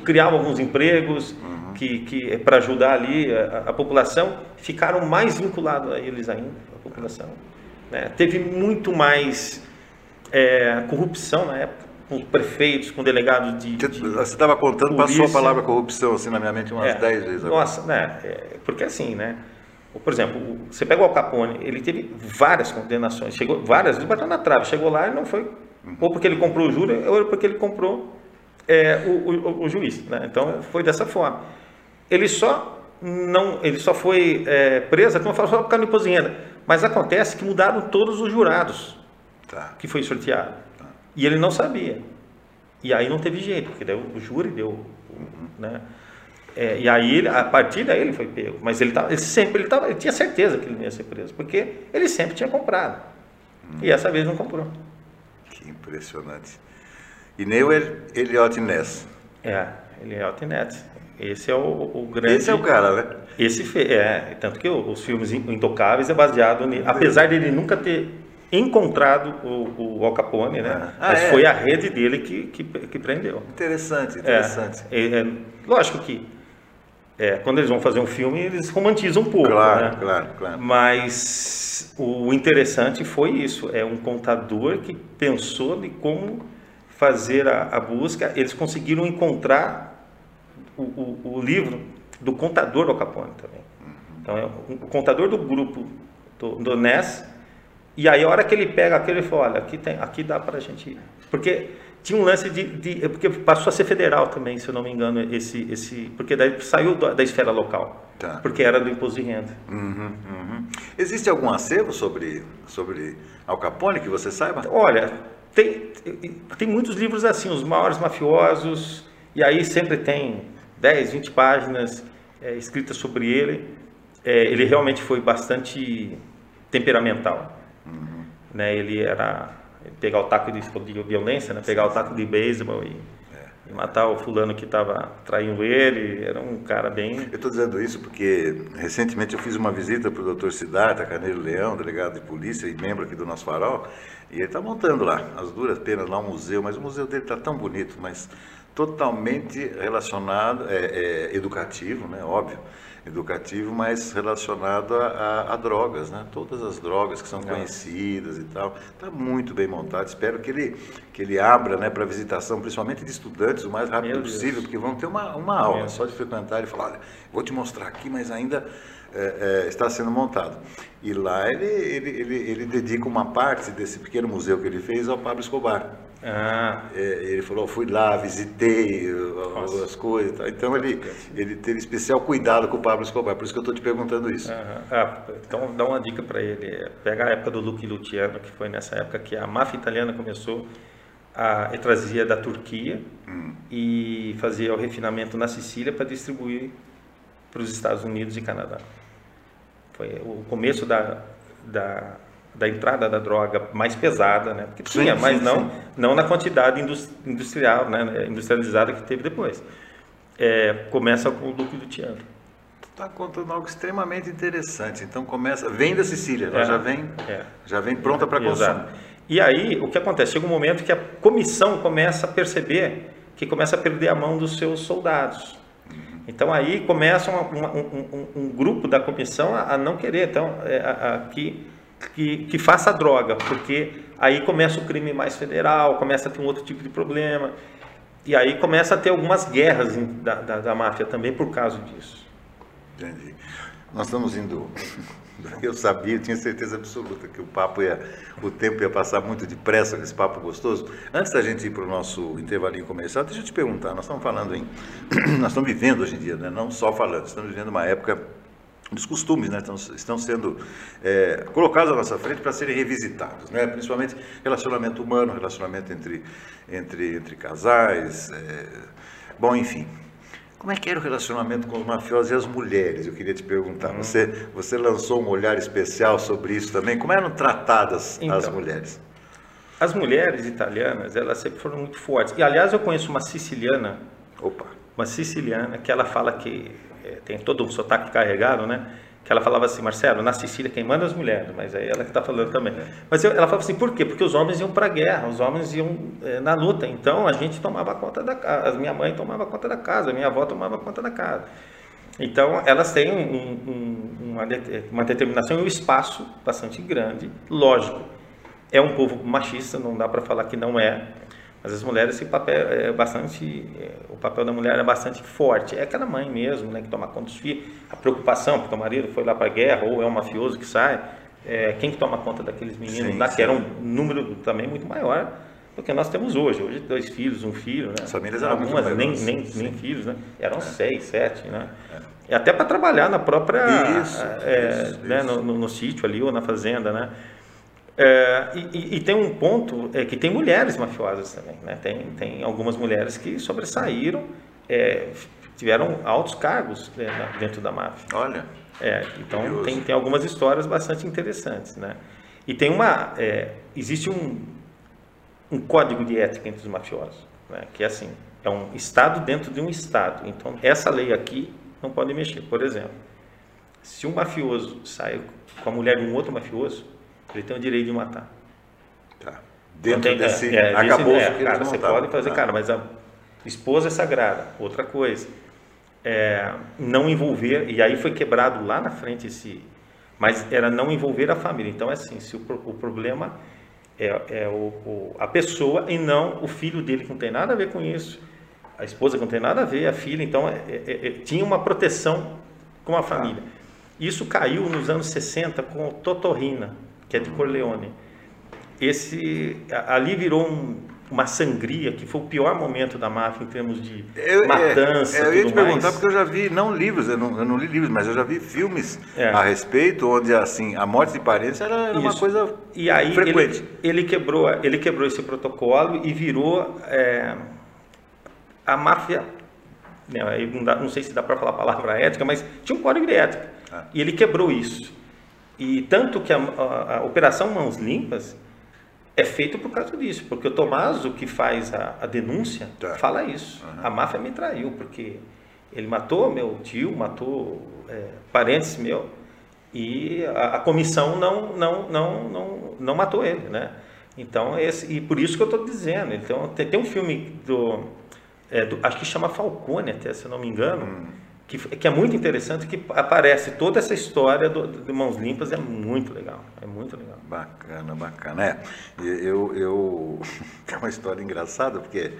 criavam alguns empregos uhum. que, que é para ajudar ali a, a, população, ficaram mais vinculados a eles ainda, a população. Né? Teve muito mais é, corrupção na época, com prefeitos, com delegados de. de Você estava contando, polícia. passou a palavra corrupção assim na minha mente umas 10 é, vezes agora. Nossa, né? É, porque assim, né? Por exemplo, você pega o Al Capone, ele teve várias condenações, chegou várias, ele bateu na trave, chegou lá e não foi, uhum. ou porque ele comprou o juro, ou porque ele comprou é, o, o, o, juiz. Né? Então foi dessa forma. Ele só não, ele só foi é, preso, como fala, só por causa de. Mas acontece que mudaram todos os jurados tá. que foi sorteado. Tá. E ele não sabia. E aí não teve jeito, porque daí o júri deu. Né? É, e aí, a partir daí ele foi pego. Mas ele, tava, ele sempre ele, tava, ele tinha certeza que ele não ia ser preso, porque ele sempre tinha comprado. Uhum. E essa vez não comprou. Que impressionante. E nem o Elliot Ness. É, Elliot Ness. Esse é o, o, grande. Esse é o cara, né? Esse é, tanto que os filmes Intocáveis é baseado nele. Apesar dele nunca ter encontrado o, o Al Capone, né? Ah, Mas é. foi a rede dele que, que, que prendeu. Interessante, interessante. É, é, lógico que é, quando eles vão fazer um filme, eles romantizam um pouco. Claro, né? claro, claro. Mas o interessante foi isso: é um contador que pensou de como fazer a, a busca, eles conseguiram encontrar o, o, o, livro do contador do Al Capone também. Então, é o, o contador do grupo do, do NES, e aí a hora que ele pega aquele, ele fala, olha, aqui, tem, aqui dá para a gente ir. Porque tinha um lance de, de, Porque passou a ser federal também, se eu não me engano, esse. esse porque daí saiu da, da esfera local. Tá. Porque era do imposto de renda. Uhum, uhum. Existe algum acervo sobre, sobre Al Capone que você saiba? Olha, tem, tem muitos livros assim, os maiores mafiosos, e aí sempre tem 10, 20 páginas é, escritas sobre ele. É, ele realmente foi bastante temperamental. Uhum. Né? Ele era pegar o taco de, de violência, né? pegar o taco de beisebol e, matar o fulano que estava traindo ele. Era um cara bem. Eu estou dizendo isso porque recentemente eu fiz uma visita para o doutor Siddhartha Carneiro Leão, delegado de polícia e membro aqui do nosso farol, e ele está montando lá, as duras penas, lá um museu, mas o museu dele está tão bonito, mas totalmente relacionado, é, é, educativo, né? óbvio educativo, mas relacionado a, a, a, drogas, né? Todas as drogas que são conhecidas e tal. Está muito bem montado. Espero que ele, que ele abra né, para visitação, principalmente de estudantes, o mais rápido Meu possível, Deus. porque vão ter uma, uma aula Meu só de frequentar e falar, olha, vou te mostrar aqui, mas ainda é, é, está sendo montado. E lá ele, ele, ele, ele dedica uma parte desse pequeno museu que ele fez ao Pablo Escobar. Ah. É, ele falou, fui lá, visitei Nossa. as coisas. Tá? Então ele, ele teve especial cuidado com o Pablo Escobar, por isso que eu estou te perguntando isso. Ah, então dá uma dica para ele. Pega a época do Luque Luciano, que foi nessa época que a máfia italiana começou a ele trazia da Turquia hum. e fazia o refinamento na Sicília para distribuir para os Estados Unidos e Canadá. Foi o começo da, da da entrada da droga mais pesada, né? Porque tinha, sim, mas sim, não, sim. não na quantidade industrial, né? industrializada que teve depois. É, começa com o Duque do Tiano. Está contando algo extremamente interessante. Então começa, vem da Sicília, é, já vem, é. já vem pronta para consumo. E aí o que acontece? Chega um momento que a comissão começa a perceber que começa a perder a mão dos seus soldados. Uhum. Então aí começa uma, uma, um, um, um, grupo da comissão a, a não querer, então é, a, a, que que, que faça droga, porque aí começa o crime mais federal, começa a ter um outro tipo de problema. E aí começa a ter algumas guerras da, da, da máfia também por causa disso. Entendi. Nós estamos indo. Eu sabia, eu tinha certeza absoluta que o papo ia, o tempo ia passar muito depressa com esse papo gostoso. Antes da gente ir para o nosso intervalinho comercial, deixa eu te perguntar. Nós estamos falando em, nós estamos vivendo hoje em dia, né? não só falando, estamos vivendo uma época dos costumes, né, estão, estão sendo é, colocados à nossa frente para serem revisitados, né, principalmente relacionamento humano, relacionamento entre, entre, entre casais, é, bom, enfim. Como é que era o relacionamento com os mafiosos e as mulheres? Eu queria te perguntar. Uhum. Você, você lançou um olhar especial sobre isso também. Como eram tratadas então, as mulheres? As mulheres italianas, elas sempre foram muito fortes. E, aliás, eu conheço uma siciliana, Opa. uma siciliana, que ela fala que tem todo um sotaque carregado, né? Que ela falava assim, Marcelo, na Sicília quem manda é as mulheres, mas aí ela que está falando também. Mas eu, ela falava assim, por quê? Porque os homens iam para a guerra, os homens iam é, na luta, então a gente tomava conta da casa, minha mãe tomava conta da casa, minha avó tomava conta da casa. Então elas têm um, um, uma, uma determinação e um espaço bastante grande, lógico. É um povo machista, não dá para falar que não é, mas as mulheres, esse papel é bastante, é, o papel da mulher é bastante forte. É aquela mãe mesmo, né, que toma conta dos filhos. A preocupação, porque o marido foi lá para a guerra ou é um mafioso que sai. É, quem que toma conta daqueles meninos sim, lá, sim. que era um número também muito maior do que nós temos hoje. Hoje dois filhos, um filho, né? As famílias eram Algumas nem, nem, nem filhos, né? Eram é. seis, sete, né? É. Até para trabalhar na própria, isso, é, isso, né? Isso. No, no, no sítio ali ou na fazenda, né? É, e, e, tem um ponto é que tem mulheres mafiosas também, né? Tem, tem algumas mulheres que sobressaíram, é, tiveram altos cargos né, dentro da máfia. Olha. É, então tem, tem algumas histórias bastante interessantes, né? E tem uma, é, existe um, um código de ética entre os mafiosos, né? Que é assim, é um estado dentro de um estado. Então essa lei aqui não pode mexer. Por exemplo, se um mafioso sai com a mulher de um outro mafioso ele tem o direito de matar. Tá. Dentro tem, desse é, é, acabou é, cara, você pode fazer, tá. cara, mas a esposa é sagrada. Outra coisa, é, não envolver e aí foi quebrado lá na frente esse, mas era não envolver a família. Então é assim, se o, o problema é, é o, o, a pessoa e não o filho dele que não tem nada a ver com isso, a esposa que não tem nada a ver, a filha. Então é, é, é tinha uma proteção com a família. Isso caiu nos anos 60 com o Totorrina que é de Corleone. Esse ali virou um, uma sangria que foi o pior momento da máfia em termos de eu, matança. É, eu ia te perguntar mais. porque eu já vi não livros, eu não, eu não, li livros, mas eu já vi filmes é. a respeito onde assim a morte de parentes era, era uma coisa e aí frequente. Ele, ele, quebrou ele quebrou esse protocolo e virou é, a máfia não, dá, não, sei se dá para falar a palavra ética, mas tinha um código de ética. Ah. E ele quebrou isso. E tanto que a, a, a Operação Mãos Limpas é feito por causa disso, porque o Tomaso, que faz a, a denúncia, tá. fala isso. Uhum. A máfia me traiu, porque ele matou meu tio, matou é, parentes meu, e a, a, comissão não, não, não, não, não matou ele, né? Então, esse, e por isso que eu estou dizendo. Então, tem, tem um filme do, é, do, acho que chama Falcone, até, se eu não me engano, hum que, que é muito interessante, que aparece toda essa história do, de Mãos Limpas, é muito legal, é muito legal. Bacana, bacana. É, eu, eu, é uma história engraçada, porque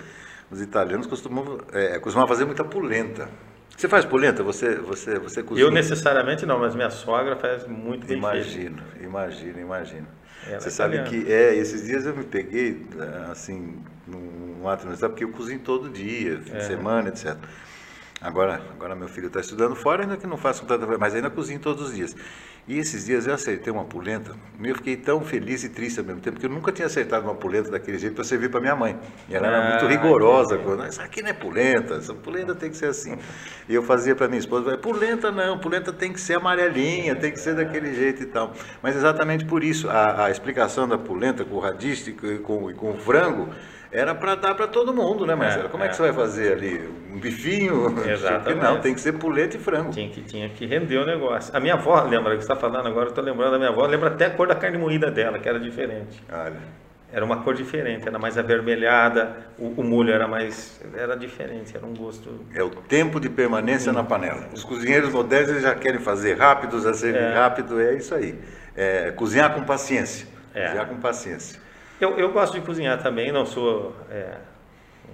os italianos costumam, é, costumam fazer muita polenta. Você faz polenta? Você, você, você cozinha? Eu necessariamente não, mas minha sogra faz muito bem Imagino, feito. imagino, imagino. Ela é você é sabe italiana. que, é, esses dias eu me peguei, assim, num ato, porque eu cozinho todo dia, fim é. de semana, etc. Agora, agora meu filho está estudando fora, ainda que não faço tanta mas ainda cozinho todos os dias. E esses dias eu acertei uma polenta, e eu fiquei tão feliz e triste ao mesmo tempo, porque eu nunca tinha acertado uma polenta daquele jeito para servir para minha mãe. E ela era muito ah, rigorosa, quando, isso aqui não é polenta, essa polenta tem que ser assim. E eu fazia para minha esposa, polenta não, polenta tem que ser amarelinha, tem que ser daquele jeito e tal. Mas exatamente por isso, a, a explicação da polenta com o radístico e com, e com o frango, era para dar para todo mundo, né, Marcelo? É, Como é, é, que você vai fazer ali? Um bifinho? Exatamente. Não, tem que ser puleta e frango. Tinha que, tinha que render o negócio. A minha avó, lembra que você está falando agora, eu estou lembrando da minha avó, lembra até a cor da carne moída dela, que era diferente. Olha. Era uma cor diferente, era mais avermelhada, o, o molho era mais. era diferente, era um gosto. É o tempo de permanência hum. na panela. Os cozinheiros modernos já querem fazer rápidos, a servir é. rápido, é isso aí. É, cozinhar com paciência. É. Cozinhar com paciência. Eu, eu gosto de cozinhar também, não sou é,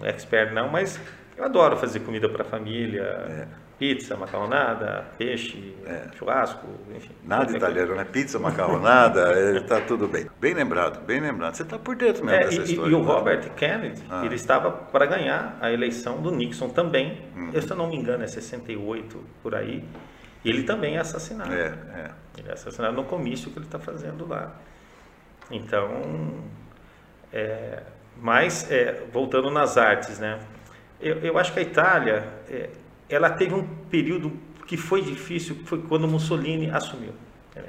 um expert não, mas eu adoro fazer comida para a família. É. Pizza, macarronada, peixe, é. churrasco, enfim. Nada italiano, né? Pizza, macarronada, está é, tudo bem. Bem lembrado, bem lembrado. Você está por dentro mesmo é, dessa e, história. E o né? Robert Kennedy, ah. ele estava para ganhar a eleição do Nixon também. Uhum. Eu, se eu não me engano, é 68 por aí. E ele também é assassinado. É, é. Ele é assassinado no comício que ele está fazendo lá. Então, é, mas, é, voltando nas artes, né? Eu, eu acho que a Itália, é, ela teve um período que foi difícil, foi quando Mussolini assumiu. Né?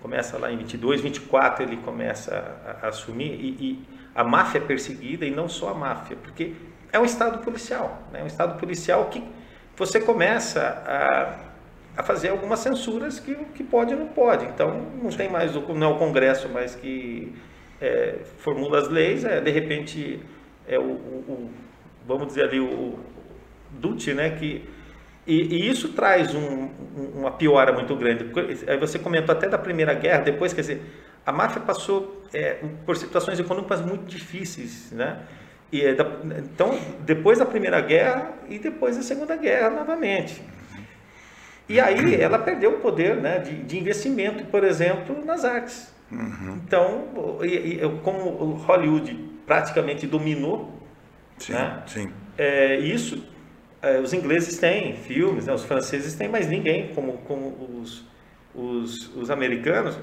Começa lá em 22, 24 ele começa a, a assumir e, e, a máfia é perseguida e não só a máfia, porque é um estado policial, né? um estado policial que você começa a, a fazer algumas censuras que, que pode e não pode. Então não tem mais, não é o Congresso mais que é, formula as leis, é, de repente é o, o, o, vamos dizer ali o, o né, que e, e isso traz um, uma piora muito grande. Aí você comentou até da Primeira Guerra, depois, quer dizer, a máfia passou é, por situações econômicas muito difíceis, né? E, é então, depois da Primeira Guerra e depois da Segunda Guerra novamente. E aí ela perdeu o poder né, de, de investimento, por exemplo, nas artes. Uhum. Então, e, e, como Hollywood praticamente dominou, sim, né? sim. É, isso é, os ingleses têm filmes, né? os franceses têm, mas ninguém como, como os, os, os americanos.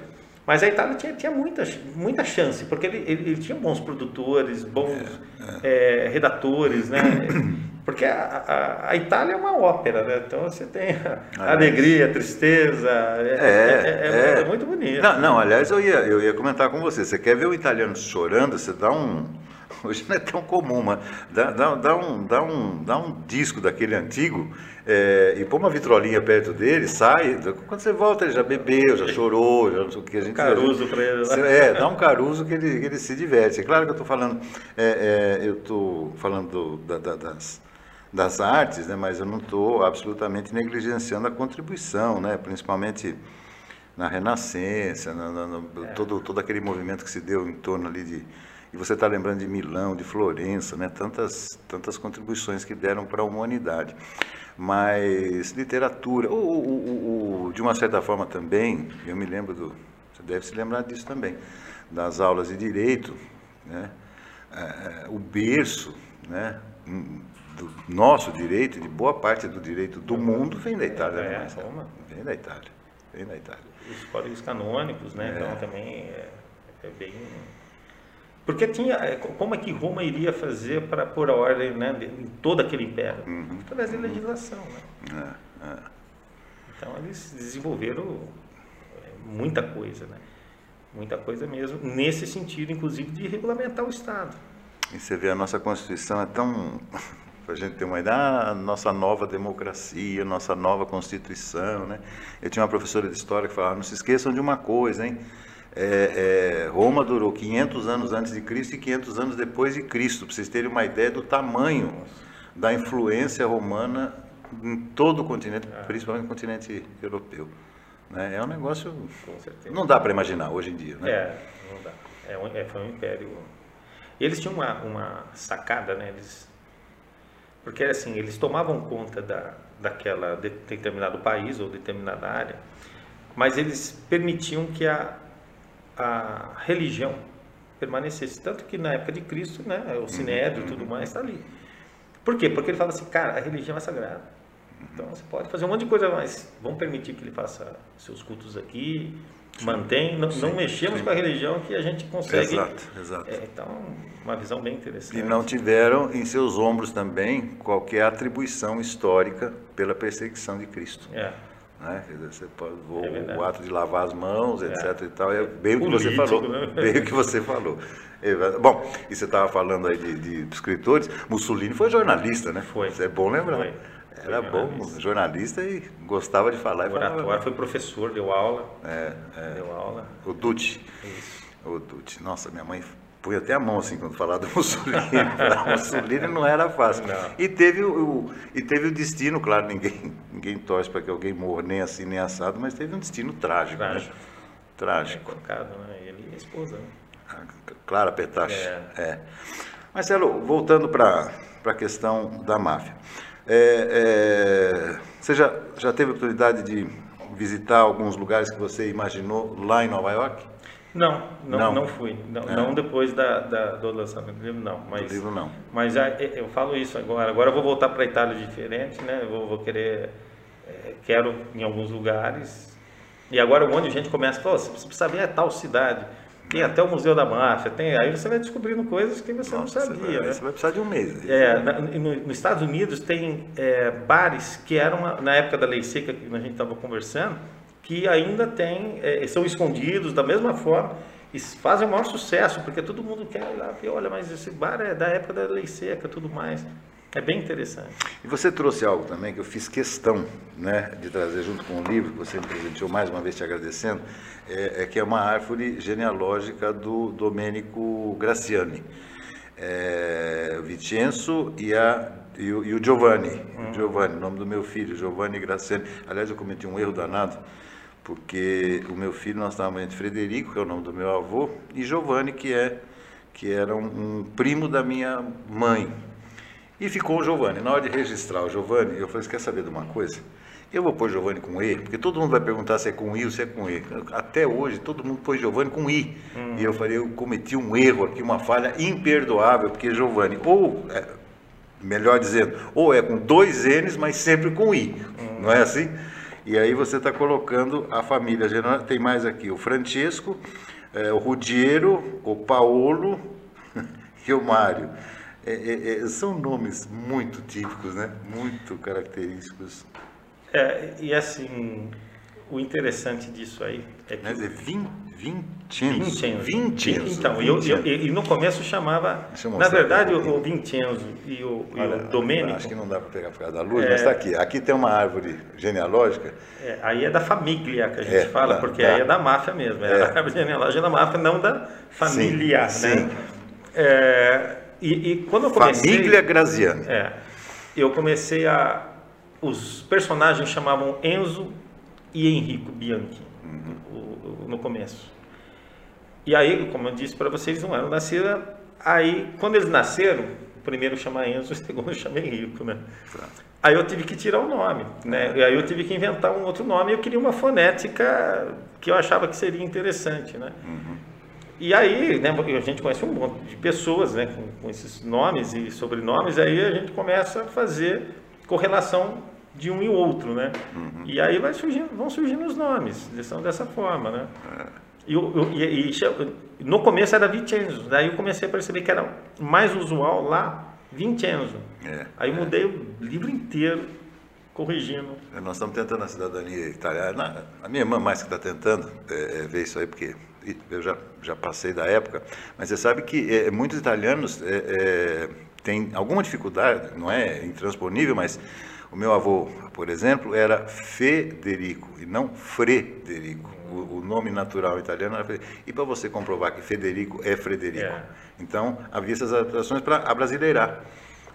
Mas a Itália tinha, tinha muita, muita chance, porque ele, ele, ele tinha bons produtores, bons é, é. é redatores, né? Porque a, a, a, Itália é uma ópera, né? Então você tem a alegria, tristeza, é, é, é, é, muito bonito. Não, não, aliás, eu ia, eu ia comentar com você. Você quer ver o italiano chorando, você dá um. Hoje não é tão comum, mas dá, dá, dá, um, dá, um, dá um disco daquele antigo é, e põe uma vitrolinha perto dele, sai. Quando você volta, ele já bebeu, já chorou, já não sei o que. A gente, caruso para ele. É, dá um caruso que ele, que ele se diverte. É claro que eu estou falando, é, é, eu estou falando do, da, da, das das artes, né, mas eu não estou absolutamente negligenciando a contribuição, né, principalmente na Renascença, na, na, no, é. todo, todo aquele movimento que se deu em torno ali de... E você está lembrando de Milão, de Florença, né, tantas, tantas contribuições que deram para a humanidade. Mas literatura, ou, ou, ou, de uma certa forma também, eu me lembro do... Você deve se lembrar disso também, das aulas de direito, né, é, é o berço, né, do nosso direito, de boa parte do direito do mundo, vem da Itália. É, né, Roma. Vem da Itália. Vem da Itália. Os códigos canônicos, né? É. Então também é, é, bem. Porque tinha. É, como é que Roma iria fazer para pôr a ordem né, em todo aquele império? Uhum. Através da legislação. Né? É, é. Então eles desenvolveram muita coisa, né? muita coisa mesmo, nesse sentido, inclusive, de regulamentar o Estado. E você vê, a nossa Constituição é tão. Para a gente ter uma ideia, a nossa nova democracia, nossa nova Constituição, né? Eu tinha uma professora de História que falava, não se esqueçam de uma coisa, hein? É, é, Roma durou 500 anos antes de Cristo e 500 anos depois de Cristo, para vocês terem uma ideia do tamanho da influência romana em todo o continente, é. principalmente no continente europeu. Né? É um negócio. Não dá para imaginar hoje em dia. Né? É, não dá. É é, foi um império. Eles tinham uma, uma sacada, né? Eles, porque assim, eles tomavam conta da, daquela de determinado país ou determinada área, mas eles permitiam que a, a religião permanecesse. Tanto que na época de Cristo, né, o Sinédrio e tudo uhum. mais está ali. Por quê? Porque ele fala assim, cara, a religião é sagrada. Então você pode fazer um monte de coisa, mas vamos permitir que ele faça seus cultos aqui, mantém, não, sim, não mexemos sim. com a religião que a gente consegue. Exato, exato. É, então, uma visão bem interessante. E não tiveram em seus ombros também qualquer atribuição histórica pela perseguição de Cristo. É. Né? Você pode, o, é o, ato de lavar as mãos, etc. É. E tal, é bem o que você falou. Né? Bem o que você falou. Bom, e você estava falando aí de, de, escritores, Mussolini foi jornalista, né? Foi. Isso é bom lembrar. Foi. Era bom, jornalista e gostava de falar. O oratório foi professor, deu aula. É, é. Deu aula. O Dutti. Isso. O Dutti. Nossa, minha mãe põe até a mão assim quando falava do Mussolini. o Mussolini não era fácil. Não. E, teve o, e teve o destino, claro, ninguém, ninguém torce para que alguém morra nem assim nem assado, mas teve um destino trágico. Trágico. Né? Trágico. É, colocado, né? Ele e a esposa. Né? Clara Petache. É. é. Marcelo, voltando para a questão da máfia. É, é, você já, já teve a oportunidade de visitar alguns lugares que você imaginou lá em Nova York? Não, não, não, não fui. Não, é. não depois da, da, do lançamento do livro, não. Mas, do livro, não. Mas eu falo isso agora. Agora eu vou voltar para a Itália diferente, né? Eu vou, vou querer... É, quero em alguns lugares. E agora onde a gente começa, você precisa ver a tal cidade. Tem até o Museu da Máfia, tem, aí você vai descobrindo coisas que você Nossa, não sabia. Você vai, né? você vai precisar de um mês. É, na, no, nos Estados Unidos tem é, bares que eram, na época da lei seca que a gente estava conversando, que ainda tem, é, são escondidos da mesma forma e fazem o maior sucesso, porque todo mundo quer ir lá ver, olha, mas esse bar é da época da lei seca e tudo mais. É bem interessante. E você trouxe algo também que eu fiz questão né, de trazer junto com o livro, que você me presenteou mais uma vez te agradecendo, é, é que é uma árvore genealógica do Domenico Graciani. É, Vicenzo e, a, e, o, e o Giovanni, uhum. Giovanni, o nome do meu filho, Giovanni Graciani. Aliás, eu cometi um erro danado, porque o meu filho, nós estávamos entre Frederico, que é o nome do meu avô, e Giovanni, que, é, que era um, um primo da minha mãe, e ficou o Giovanni. Na hora de registrar o Giovanni, eu falei, você quer saber de uma coisa? Eu vou pôr Giovanni com E, porque todo mundo vai perguntar se é com I ou se é com E. Até hoje, todo mundo pôs Giovanni com I. Uhum. E eu falei, eu cometi um erro aqui, uma falha imperdoável, porque Giovanni, ou, é, melhor dizendo, ou é com dois N's, mas sempre com I. Uhum. Não é assim? E aí você está colocando a família. Tem mais aqui o Francesco, é, o Rudiero, o Paolo e o Mário. É, é, é, são nomes muito típicos, né? Muito característicos. É, e assim, o interessante disso aí é que... Mas é vin, Vincenzo. Vincenzo. Vincenzo. Então, Vincenzo. Eu, eu, e no começo chamava... Na verdade, o, o Vincenzo e o, e Olha, o Domênico... Acho que não dá para pegar por causa da luz, é, mas está aqui. Aqui tem uma árvore genealógica. É, aí é da família que a gente é, fala, da, porque da, aí é da máfia mesmo. É, é. a árvore genealógica da máfia, não da família, sim, né? Sim. E, e, quando eu comecei... Família Graziani. É, eu comecei a... Os personagens chamavam Enzo e Henrico Bianchi uhum. o, o, no começo. E aí, como eu disse para vocês, não eram nascidos. Aí, quando eles nasceram, o primeiro chama Enzo, o segundo chama Henrico, né? Tá. Aí eu tive que tirar o nome, né? E aí eu tive que inventar um outro nome. Eu queria uma fonética que eu achava que seria interessante, né? Uhum. E aí, né, a gente conhece um monte de pessoas né, com, com, esses nomes e sobrenomes, aí a gente começa a fazer correlação de um e outro, né? Uhum. E aí vai surgindo, vão surgindo os nomes, são dessa forma, né? É. E, e, e, no começo era Vincenzo, daí eu comecei a perceber que era mais usual lá Vincenzo. É, aí é. mudei o livro inteiro, corrigindo. É, nós estamos tentando a cidadania italiana. A minha irmã mais que está tentando é, é, ver isso aí, porque eu já, já passei da época. Mas você sabe que é, muitos italianos é, têm alguma dificuldade, não é intransponível, mas o meu avô, por exemplo, era Federico e não Frederico. O, o nome natural italiano era Federico. E para você comprovar que Federico é Frederico. É. Então, havia essas adaptações para abrasileirar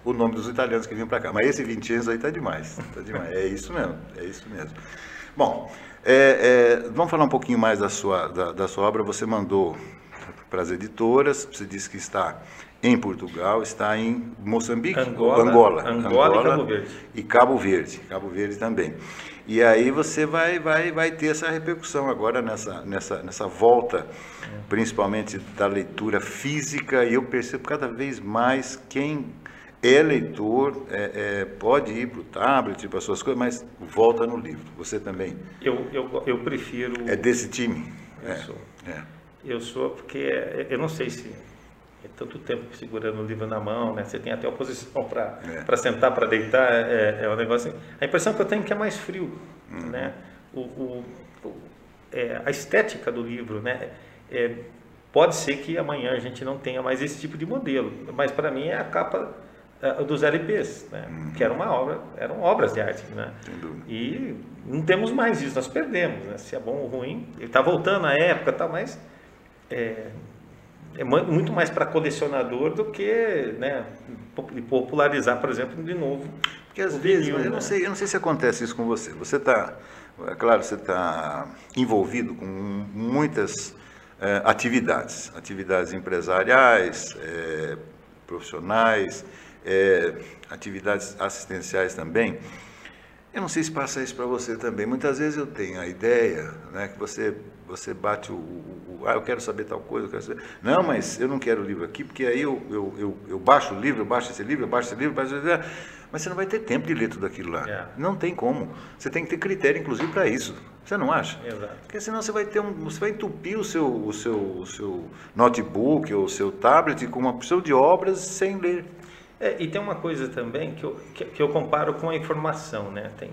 o nome dos italianos que vinham para cá. Mas esse Vincenzo aí está demais, tá demais. É isso mesmo, é isso mesmo. Bom, é, é, vamos falar um pouquinho mais da sua, da, da sua obra. Você mandou para as editoras, você disse que está em Portugal, está em Moçambique, Angola, Angola, Angola, Angola e Cabo Verde. E Cabo Verde, Cabo Verde também. E aí você vai, vai, vai ter essa repercussão agora nessa, nessa, nessa volta, principalmente da leitura física, e eu percebo cada vez mais quem é leitor, é, é, pode ir para o tablet, para suas coisas, mas volta no livro. Você também? Eu, eu, eu prefiro. É desse time? Eu é, sou. É. Eu sou porque é, eu não sei se é tanto tempo segurando o livro na mão, né? Você tem até oposição para é. sentar, para deitar, é, é um negócio. Assim. A impressão que eu tenho é que é mais frio, uhum. né? O, o, o é, a estética do livro, né? É, pode ser que amanhã a gente não tenha mais esse tipo de modelo, mas para mim é a capa dos LPs, né? Uhum. que era uma obra, eram obras de arte, né? E não temos mais isso, nós perdemos, né? Se é bom ou ruim, ele está voltando à época, tá, mas é, é muito mais para colecionador do que, né, popularizar, por exemplo, de novo. Porque às vezes, vinil, eu, né? não sei, eu não sei se acontece isso com você. Você está, é claro, você está envolvido com muitas é, atividades, atividades empresariais, é, profissionais, é, atividades assistenciais também. Eu não sei se passa isso para você também. Muitas vezes eu tenho a ideia, né, que você você bate o, o, o, ah, eu quero saber tal coisa, eu quero saber. Não, mas eu não quero o livro aqui, porque aí eu, eu, eu, eu baixo o livro, eu baixo esse livro, eu baixo esse livro, baixo esse livro, mas você não vai ter tempo de ler tudo aquilo lá. É. Não tem como. Você tem que ter critério, inclusive, para isso. Você não acha? Exato. Porque senão você vai ter um, você vai entupir o seu, o seu, o seu notebook ou o seu tablet com uma porção de obras sem ler. É, e tem uma coisa também que eu, que, que, eu comparo com a informação, né? Tem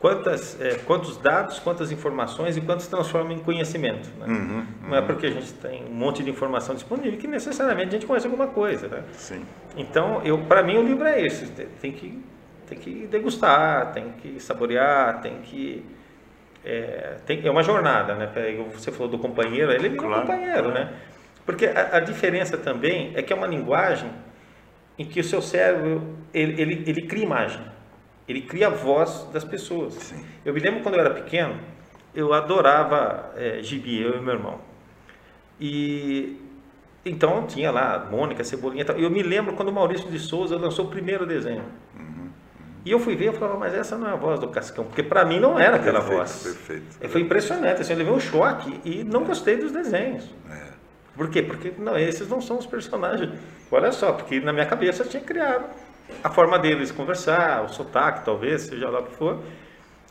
quantas, é, quantos dados, quantas informações e quantos transforma em conhecimento. Né? Uhum, uhum. Não é porque a gente tem um monte de informação disponível que necessariamente a gente conhece alguma coisa, né? Sim. Então, eu, para mim o livro é esse. Tem que, tem que degustar, tem que saborear, tem que é, tem, é uma jornada, né? Você falou do companheiro, ele é claro, um companheiro, claro. né? Porque a, a diferença também é que é uma linguagem em que o seu cérebro ele, ele, ele cria imagem, ele cria a voz das pessoas. Sim. Eu me lembro quando eu era pequeno, eu adorava é, gibi, eu e meu irmão. E então tinha lá Mônica, Cebolinha e tal. Eu me lembro quando o Maurício de Souza lançou o primeiro desenho. Uhum, uhum. E eu fui ver e falava, mas essa não é a voz do Cascão, porque para mim não era aquela perfeito, voz. Perfeito. Foi impressionante, assim, eu levei um choque e não gostei dos desenhos. É. Por quê? Porque não, esses não são os personagens. Olha só, porque na minha cabeça eu tinha criado a forma deles conversar, o sotaque talvez, seja lá o que for.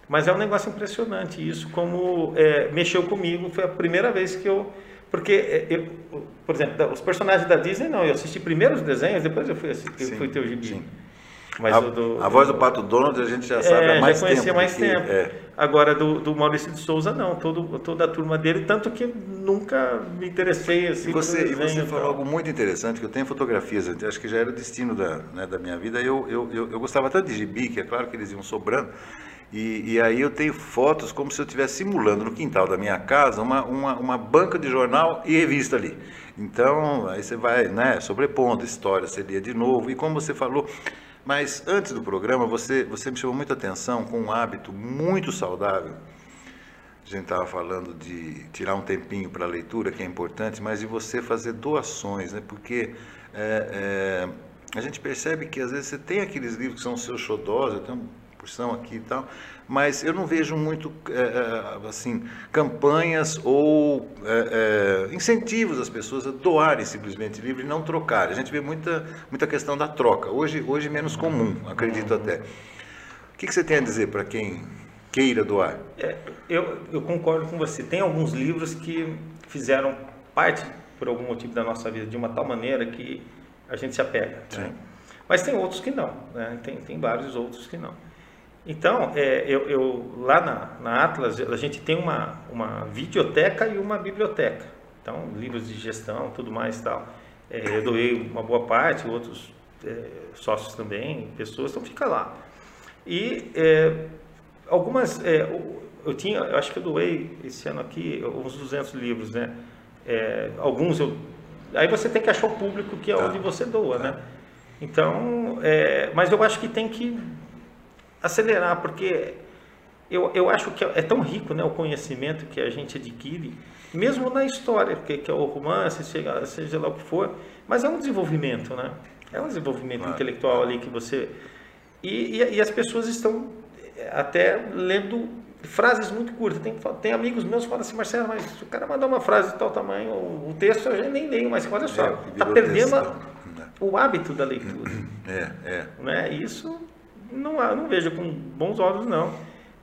Mas é um negócio impressionante isso, como é, mexeu comigo. Foi a primeira vez que eu. Porque, é, eu, por exemplo, os personagens da Disney, não, eu assisti primeiro os desenhos, depois eu fui, assistir, sim, fui ter o gibi. Sim. Mas a, do, a voz do Pato Donald a gente já sabe é, há mais já conhecia tempo. mais tempo. É. Agora, do, do Maurício de Souza, não. Todo, toda a turma dele, tanto que nunca me interessei assim. E você, e você falou algo muito interessante, que eu tenho fotografias, acho que já era o destino da, né, da minha vida. Eu, eu, eu, eu gostava tanto de gibi, que é claro que eles iam sobrando. E, e, aí eu tenho fotos como se eu estivesse simulando no quintal da minha casa uma, uma, uma, banca de jornal e revista ali. Então, aí você vai né, sobrepondo história, você lia de novo. E como você falou, mas antes do programa, você, você me chamou muita atenção com um hábito muito saudável. A gente estava falando de tirar um tempinho para a leitura, que é importante, mas de você fazer doações, né? porque é, é, a gente percebe que às vezes você tem aqueles livros que são seus xodós, eu tenho porção aqui e tal, mas eu não vejo muito é, é, assim campanhas ou é, é, incentivos às pessoas a doarem simplesmente livro e não trocarem. A gente vê muita, muita questão da troca. Hoje, hoje menos comum, acredito até. O que, que você tem a dizer para quem queira doar? É, eu, eu concordo com você. Tem alguns livros que fizeram parte, por algum motivo da nossa vida, de uma tal maneira que a gente se apega. Né? Mas tem outros que não. Né? Tem, tem vários outros que não. Então, é, eu, eu, lá na, na, Atlas, a gente tem uma, uma videoteca e uma biblioteca. Então, livros de gestão, tudo mais e tal. É, eu doei uma boa parte, outros é, sócios também, pessoas, então fica lá. E é, algumas, é, eu tinha, eu acho que eu doei esse ano aqui uns 200 livros, né? É, alguns eu, aí você tem que achar o público que é tá. onde você doa, né? Então, mas eu acho que tem que acelerar, porque eu, eu acho que é tão rico né, o conhecimento que a gente adquire, mesmo na história, que, que é o romance, seja, seja lá o que for, mas é um desenvolvimento, né? É um desenvolvimento claro. intelectual ali que você. E, e, e, as pessoas estão até lendo frases muito curtas. Tem, tem amigos meus que falam assim, Marcelo, mas se o cara mandar uma frase de tal tamanho, o texto eu já nem leio, mas olha só, está é, perdendo a, né? o hábito da leitura. É, é. Né? Isso não, não vejo com bons olhos, não.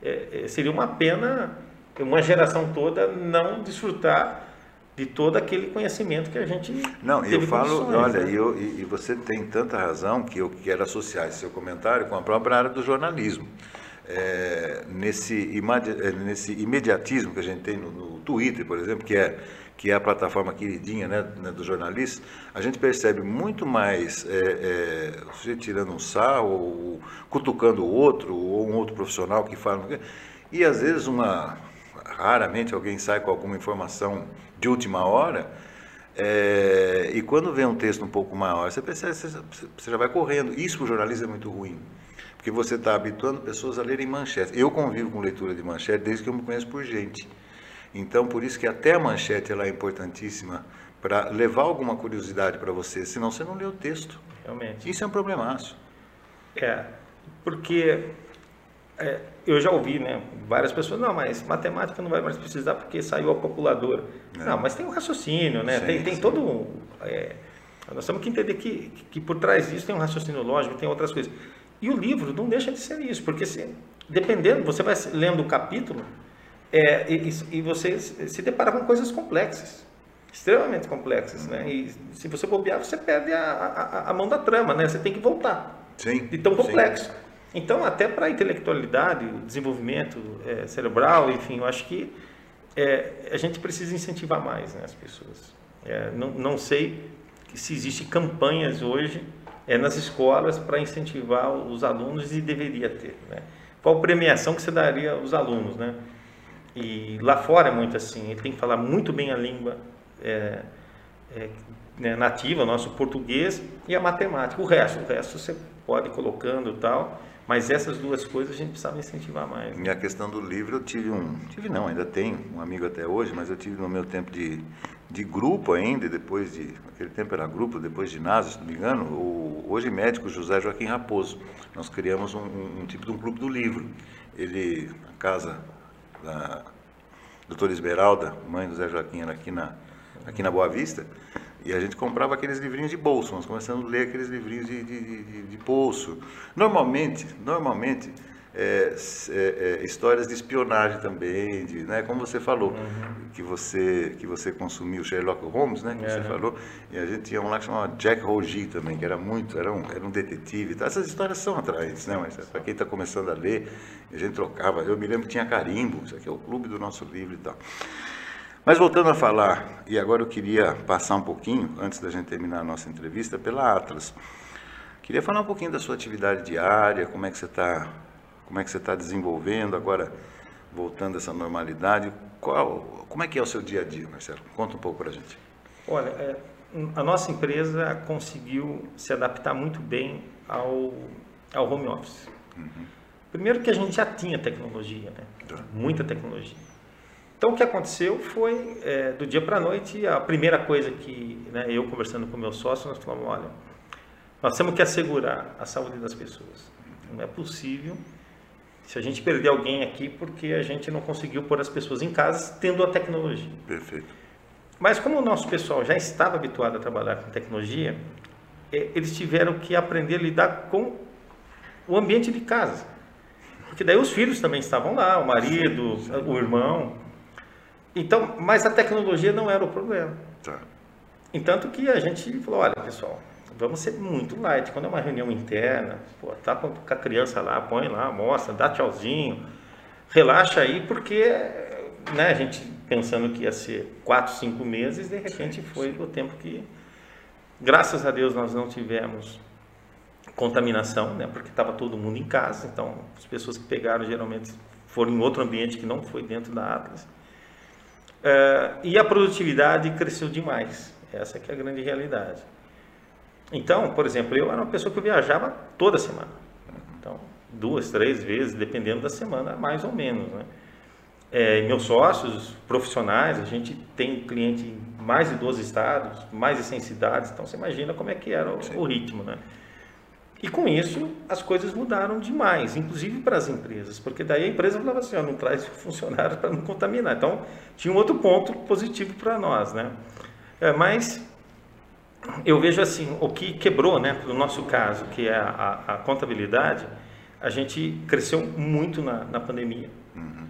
É, é, seria uma pena uma geração toda não desfrutar de todo aquele conhecimento que a gente não eu falo olha né? eu, e, e, você tem tanta razão que eu quero associar esse seu comentário com a própria área do jornalismo é, nesse, é, nesse imediatismo que a gente tem no, no Twitter por exemplo que é que é a plataforma queridinha né, né, dos jornalistas, a gente percebe muito mais é, é, sujeito tirando um sarro, ou cutucando o outro, ou um outro profissional que fala. E às vezes uma. Raramente alguém sai com alguma informação de última hora. É, e quando vê um texto um pouco maior, você percebe, você, você já vai correndo. Isso para o jornalismo é muito ruim. Porque você está habituando pessoas a lerem manchetes. Eu convivo com leitura de manchete desde que eu me conheço por gente. Então, por isso que até a manchete ela é importantíssima para levar alguma curiosidade para você, senão você não lê o texto. Realmente. Isso é um problemaço. É, porque é, eu já ouvi, né, várias pessoas, não, mas matemática não vai mais precisar porque saiu a calculadora. É. Não, mas tem um raciocínio, né? Sim, tem, tem todo um, é, nós temos que entender que, que, que, por trás disso tem um raciocínio lógico, tem outras coisas. E o livro não deixa de ser isso, porque se, dependendo, você vai lendo o capítulo, é, e, e, você se depara com coisas complexas, extremamente complexas, né? E se você bobear, você perde a, a, a mão da trama, né? Você tem que voltar. Sim. De tão complexo. Sim. Então, até para a intelectualidade, desenvolvimento é, cerebral, enfim, eu acho que é, a gente precisa incentivar mais né, as pessoas. É, não, não sei se existem campanhas hoje é, nas escolas para incentivar os alunos e deveria ter. Né? Qual premiação que você daria aos alunos, né? E lá fora é muito assim, ele tem que falar muito bem a língua é, é, né, nativa, nosso português e a matemática. O resto, o resto você pode ir colocando tal, mas essas duas coisas a gente precisava incentivar mais. E a questão do livro, eu tive um, tive não, ainda tenho um amigo até hoje, mas eu tive no meu tempo de, de grupo ainda, depois de, aquele tempo era grupo, depois de ginásio, se não me engano, o hoje médico José Joaquim Raposo. Nós criamos um, um, um tipo de um clube do livro. Ele, a casa da doutora Esmeralda, mãe do Zé Joaquim, era aqui na, aqui na Boa Vista, e a gente comprava aqueles livrinhos de bolso, nós começamos a ler aqueles livrinhos de, de, de, de bolso. Normalmente, normalmente, é, é, é, histórias de espionagem também, de, né, como você falou, uhum. que você que você consumiu Sherlock Holmes, né, que uhum. você falou, e a gente tinha um lá que chamava Jack Rogi também, que era muito, era um, era um detetive. Tá? Essas histórias são atraentes, né, mas para quem está começando a ler, a gente trocava. Eu me lembro que tinha carimbo, isso aqui é o clube do nosso livro e tal. Mas voltando a falar, e agora eu queria passar um pouquinho, antes da gente terminar a nossa entrevista, pela Atlas. Queria falar um pouquinho da sua atividade diária, como é que você está como é que você está desenvolvendo agora, voltando a essa normalidade? Qual, como é que é o seu dia a dia, Marcelo? Conta um pouco para a gente. Olha, é, a nossa empresa conseguiu se adaptar muito bem ao, ao home office. Uhum. Primeiro que a gente já tinha tecnologia, né? Tá. muita tecnologia. Então o que aconteceu foi, é, do dia para a noite, a primeira coisa que né, eu conversando com meu sócio, nós falamos, olha, nós temos que assegurar a saúde das pessoas. Não é possível se a gente perder alguém aqui porque a gente não conseguiu pôr as pessoas em casa tendo a tecnologia. Perfeito. Mas como o nosso pessoal já estava habituado a trabalhar com tecnologia, é, eles tiveram que aprender a lidar com o ambiente de casa. Porque daí os filhos também estavam lá, o marido, sim, sim. o irmão. Então, mas a tecnologia não era o problema. Tá. Entanto que a gente falou, olha pessoal, vamos ser muito light. Quando é uma reunião interna, pô, tá com a criança lá, põe lá, mostra, dá tchauzinho, relaxa aí, porque né, a gente pensando que ia ser quatro, cinco meses, de repente foi o tempo que, graças a Deus, nós não tivemos contaminação, né, porque estava todo mundo em casa, então as pessoas que pegaram geralmente foram em outro ambiente que não foi dentro da Atlas. Uh, e a produtividade cresceu demais. Essa é a grande realidade. Então, por exemplo, eu era uma pessoa que viajava toda semana. Então, duas, três vezes, dependendo da semana, mais ou menos. Né? É, meus sócios profissionais, a gente tem cliente em mais de 12 estados, mais de 100 cidades, então você imagina como é que era o, o ritmo. Né? E com isso, as coisas mudaram demais, inclusive para as empresas, porque daí a empresa falava assim, ó, não traz funcionário para não contaminar. Então, tinha um outro ponto positivo para nós, né? É, mas eu vejo assim, o que quebrou, né, no nosso caso, que é a, a, a contabilidade, a gente cresceu muito na, na pandemia. Uhum.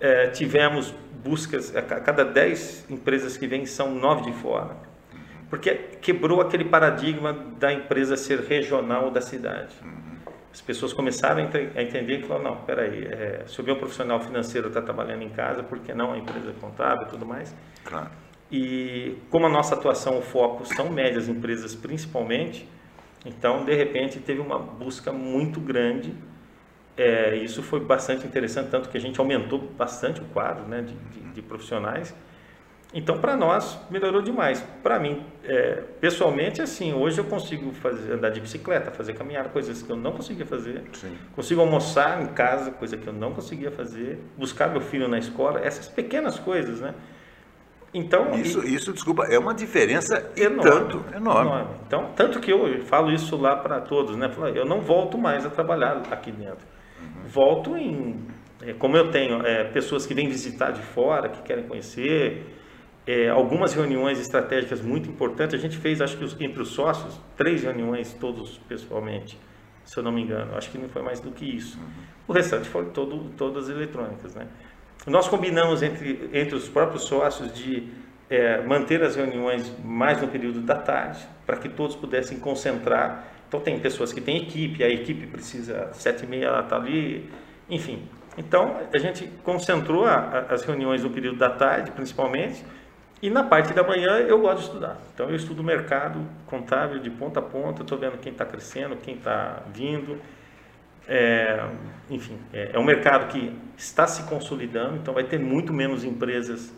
É, tivemos buscas, a cada 10 empresas que vêm, são 9 de fora porque quebrou aquele paradigma da empresa ser regional da cidade. As pessoas começaram a entender que falaram, não, peraí, é, se o meu profissional financeiro está trabalhando em casa, por que não a empresa contábil e tudo mais? Claro. E como a nossa atuação, o foco são médias empresas principalmente, então, de repente, teve uma busca muito grande. É, isso foi bastante interessante, tanto que a gente aumentou bastante o quadro né, de, de, de profissionais. Então, para nós, melhorou demais. Para mim, é, pessoalmente, assim, hoje eu consigo fazer, andar de bicicleta, fazer caminhada, coisas que eu não conseguia fazer. Sim. Consigo almoçar em casa, coisa que eu não conseguia fazer. Buscar meu filho na escola, essas pequenas coisas, né? Então, isso, e, isso, desculpa, é uma diferença enorme, tanto enorme. enorme. Então, tanto que eu falo isso lá para todos, né? Eu não volto mais a trabalhar aqui dentro. Uhum. Volto em, é, como eu tenho é, pessoas que vêm visitar de fora, que querem conhecer, é, algumas reuniões estratégicas muito importantes. A gente fez, acho que entre os sócios, três reuniões, todos pessoalmente, se eu não me engano. Acho que não foi mais do que isso. O restante foram todo, todas eletrônicas. Né? Nós combinamos entre, entre os próprios sócios de é, manter as reuniões mais no período da tarde, para que todos pudessem concentrar. Então, tem pessoas que têm equipe, a equipe precisa, sete e meia ela está ali, enfim. Então, a gente concentrou a, a, as reuniões no período da tarde, principalmente, e na parte da manhã eu gosto de estudar. Então eu estudo o mercado contábil de ponta a ponta, estou vendo quem está crescendo, quem está vindo. É, enfim, é, é, um mercado que está se consolidando, então vai ter muito menos empresas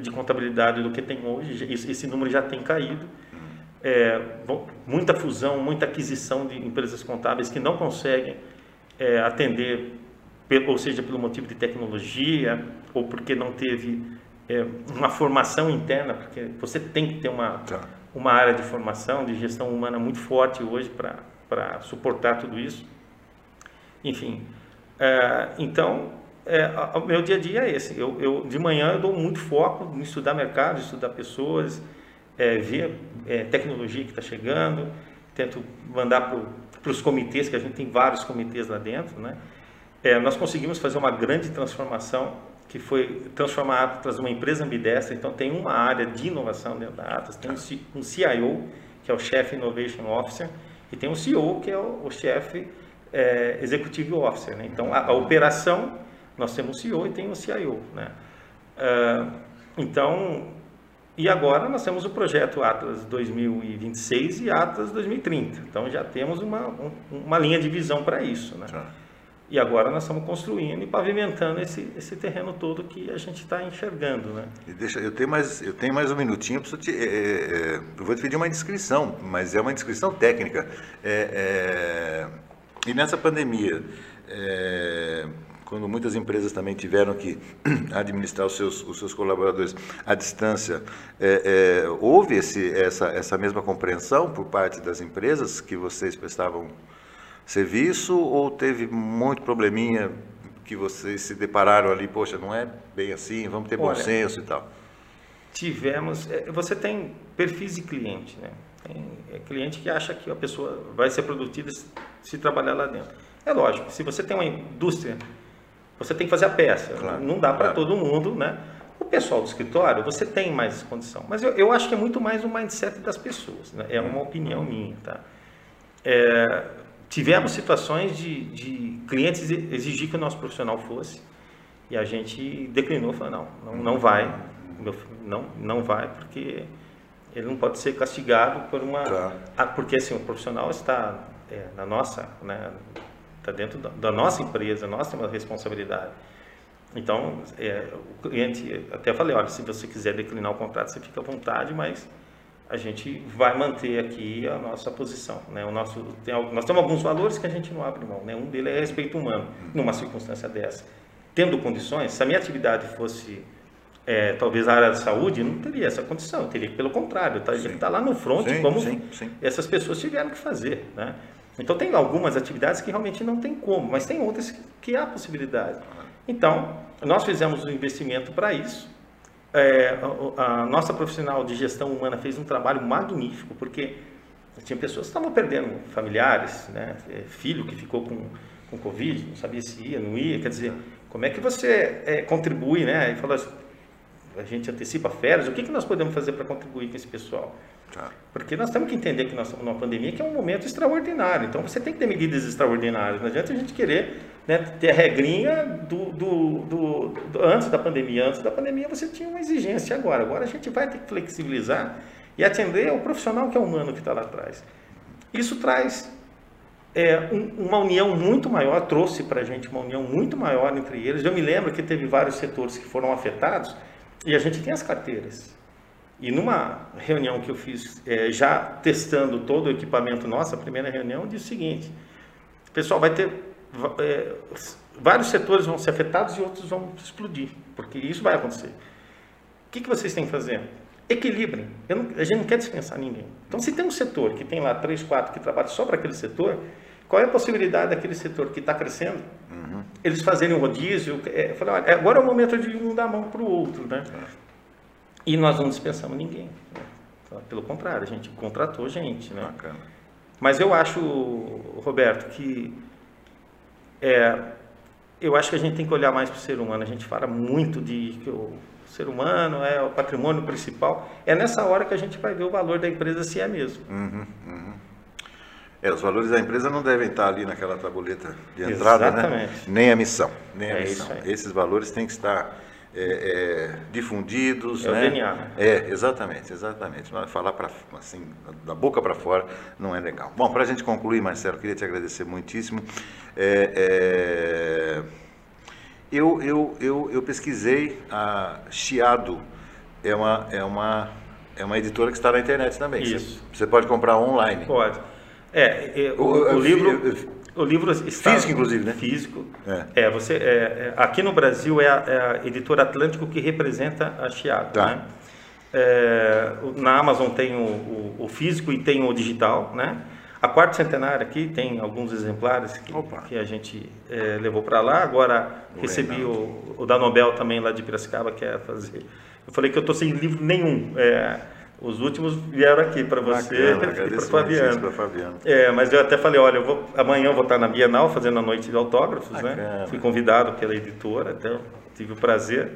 de contabilidade do que tem hoje. Esse, esse número já tem caído. É, muita fusão, muita aquisição de empresas contábeis que não conseguem é, atender, ou seja, pelo motivo de tecnologia ou porque não teve é, uma formação interna, porque você tem que ter uma, tá. uma área de formação, de gestão humana muito forte hoje para suportar tudo isso. Enfim, é, então, é, o meu dia a dia é esse. Eu, eu, de manhã eu dou muito foco em estudar mercado, estudar pessoas, é, ver é, tecnologia que está chegando, tento mandar para os comitês, que a gente tem vários comitês lá dentro, né? É, nós conseguimos fazer uma grande transformação que foi transformar a Atlas numa empresa ambidestra. Então, tem uma área de inovação dentro da Atlas, tem um CIO, que é o Chief Innovation Officer, e tem um CEO, que é o, o Chief é, Executive Officer. Né? Então, a, a, operação, nós temos o CEO e tem o CIO. Né? Uh, então, e agora nós temos o projeto Atlas 2026 e Atlas 2030. Então, já temos uma, um, uma linha de visão para isso. Né? Tá. E agora nós estamos construindo e pavimentando esse, esse terreno todo que a gente está enxergando, né? E deixa, eu tenho mais, eu tenho mais um minutinho, eu, te, é, é, eu vou te pedir uma descrição, mas é uma descrição técnica. É, é e nessa pandemia, é, quando muitas empresas também tiveram que administrar os seus, os seus colaboradores à distância, é, houve esse, essa, essa mesma compreensão por parte das empresas que vocês prestavam serviço ou teve muito probleminha que vocês se depararam ali, poxa, não é bem assim, vamos ter Olha, bom senso e tal? Tivemos, é, você tem perfis de cliente, né? Tem é cliente que acha que a pessoa vai ser produtiva se trabalhar lá dentro. É lógico, se você tem uma indústria, você tem que fazer a peça. Claro, não dá para claro. todo mundo, né? pessoal do escritório, você tem mais condição. Mas eu, eu acho que é muito mais o mindset das pessoas. Né? É uma opinião minha. Tá? É, tivemos situações de, de clientes exigir que o nosso profissional fosse e a gente declinou, falou, não, não, não vai, não, não vai, porque ele não pode ser castigado por uma... Tá. Porque assim, o profissional está é, na nossa, né, está dentro da, da, nossa empresa, nós temos a responsabilidade. Então, é, o cliente, até falei, olha, se você quiser declinar o contrato, você fica à vontade, mas a gente vai manter aqui a nossa posição. Né? O nosso, tem, nós temos alguns valores que a gente não abre mão. Né? Um deles é respeito humano, numa circunstância dessa. Tendo condições, se a minha atividade fosse é, talvez a área da saúde, não teria essa condição. Teria que, pelo contrário, tá, estar tá lá no front, sim, como sim, sim. essas pessoas tiveram que fazer. Né? Então, tem algumas atividades que realmente não tem como, mas tem outras que, que há possibilidade. Então, nós fizemos um investimento para isso. É, a, a, nossa profissional de gestão humana fez um trabalho magnífico, porque tinha pessoas que estavam perdendo familiares, né? É, filho que ficou com, com Covid, não sabia se ia, não ia. Quer dizer, como é que você é, contribui, né? E falou assim, a gente antecipa férias, o que, que nós podemos fazer para contribuir com esse pessoal? Tá. Porque nós temos que entender que nós estamos numa pandemia que é um momento extraordinário. Então você tem que ter medidas extraordinárias. Não adianta a gente querer né, ter a regrinha do, do, do, do, antes da pandemia. Antes da pandemia você tinha uma exigência agora. Agora a gente vai ter que flexibilizar e atender ao profissional que é humano que está lá atrás. Isso traz é, um, uma união muito maior, trouxe para a gente uma união muito maior entre eles. Eu me lembro que teve vários setores que foram afetados e a gente tem as carteiras. E numa reunião que eu fiz, é, já testando todo o equipamento nosso, a primeira reunião, eu disse o seguinte: pessoal, vai ter. É, vários setores vão ser afetados e outros vão explodir, porque isso vai acontecer. O que, que vocês têm que fazer? Equilibrem. Não, a gente não quer dispensar ninguém. Então, se tem um setor que tem lá três, quatro que trabalham só para aquele setor, qual é a possibilidade daquele setor que está crescendo, uhum. eles fazerem um rodízio? É, falar, olha, agora é o momento de um dar a mão para o outro, né? É. E nós não dispensamos ninguém. Né? Pelo contrário, a gente contratou gente. Né? Bacana. Mas eu acho, Roberto, que é, eu acho que a gente tem que olhar mais para o ser humano. A gente fala muito de que o ser humano é o patrimônio principal. É nessa hora que a gente vai ver o valor da empresa se é mesmo. Uhum, uhum. É, os valores da empresa não devem estar ali naquela tabuleta de entrada, né? Exatamente. né? Nem a missão. Nem a é missão. Esses valores têm que estar é, é, difundidos. É né? o DNA. Né? É, exatamente, exatamente. Falar pra, assim, da boca para fora não é legal. Bom, para a gente concluir, Marcelo, queria te agradecer muitíssimo. É, é, eu, eu, eu, eu pesquisei, a Chiado é uma, é, uma, é uma editora que está na internet também. Isso. Você, você pode comprar online. Pode. É, o, o, o livro... O livro está físico, inclusive, né? Físico. É, é você. É, é, aqui no Brasil é a, é a, editora Atlântico que representa a Chiado. Tá. Né? É, na Amazon tem o, o, o, físico e tem o digital, né? A quarto centenária aqui tem alguns exemplares que, que a gente é, levou para lá. Agora recebi o, o, da Nobel também lá de Piracicaba, que é fazer. Eu falei que eu estou sem livro nenhum. É, os últimos vieram aqui para você e para Fabiano. Fabiano. É, mas eu até falei, olha, eu vou, amanhã eu vou estar na Bienal fazendo a noite de autógrafos, né? Bacana. né? Fui convidado pela editora, até tive o prazer.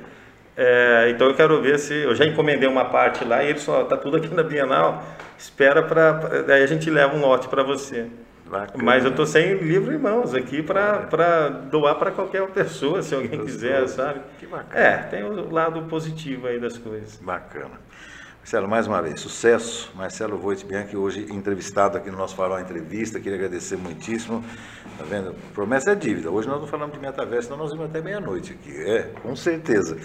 É, então eu quero ver se eu já encomendei uma parte lá e ele só está tudo aqui na Bienal. Espera para daí a gente leva um lote para você. Bacana. Mas eu estou sem livro em mãos aqui para doar para qualquer pessoa, se alguém quiser, sabe? Que bacana. É, tem o lado positivo aí das coisas. Bacana. Marcelo, mais uma vez, sucesso. Marcelo Voit Bianchi, hoje entrevistado aqui no nosso Farol Entrevista, queria agradecer muitíssimo. Tá vendo? Promessa é dívida. Hoje nós não falamos de metaverso, senão nós vimos até meia-noite aqui. É, com certeza.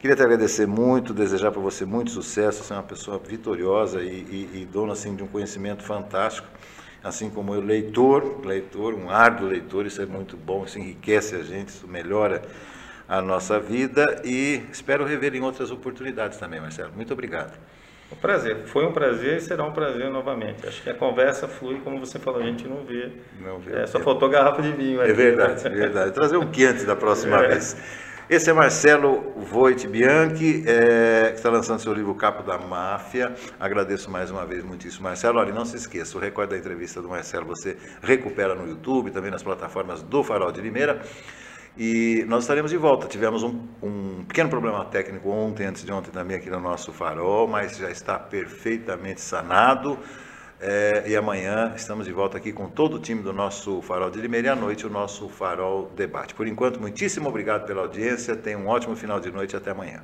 Queria te agradecer muito, desejar para você muito sucesso. Você é uma pessoa vitoriosa e, e, e dona assim, de um conhecimento fantástico. Assim como eu, leitor, leitor, um árduo leitor, isso é muito bom, isso enriquece a gente, isso melhora a nossa vida e espero rever em outras oportunidades também, Marcelo. Muito obrigado. Um prazer, foi um prazer e será um prazer novamente. Acho que a conversa flui, como você falou, a gente não vê. Não vê. É, só faltou garrafa de vinho. É verdade, é verdade. Trazer um quente da próxima é. vez. Esse é Marcelo Voit Bianchi, é, que está lançando seu livro Capo da Máfia. Agradeço mais uma vez muitíssimo, Marcelo. Olha, não se esqueça, o recorde da entrevista do Marcelo você recupera no YouTube, também nas plataformas do Farol de Limeira. E nós estaremos de volta. Tivemos um, um, pequeno problema técnico ontem, antes de ontem também aqui no nosso farol, mas já está perfeitamente sanado. É, e amanhã estamos de volta aqui com todo o time do nosso Farol de Limeira e à noite o nosso Farol Debate. Por enquanto, muitíssimo obrigado pela audiência. Tenha um ótimo final de noite e até amanhã.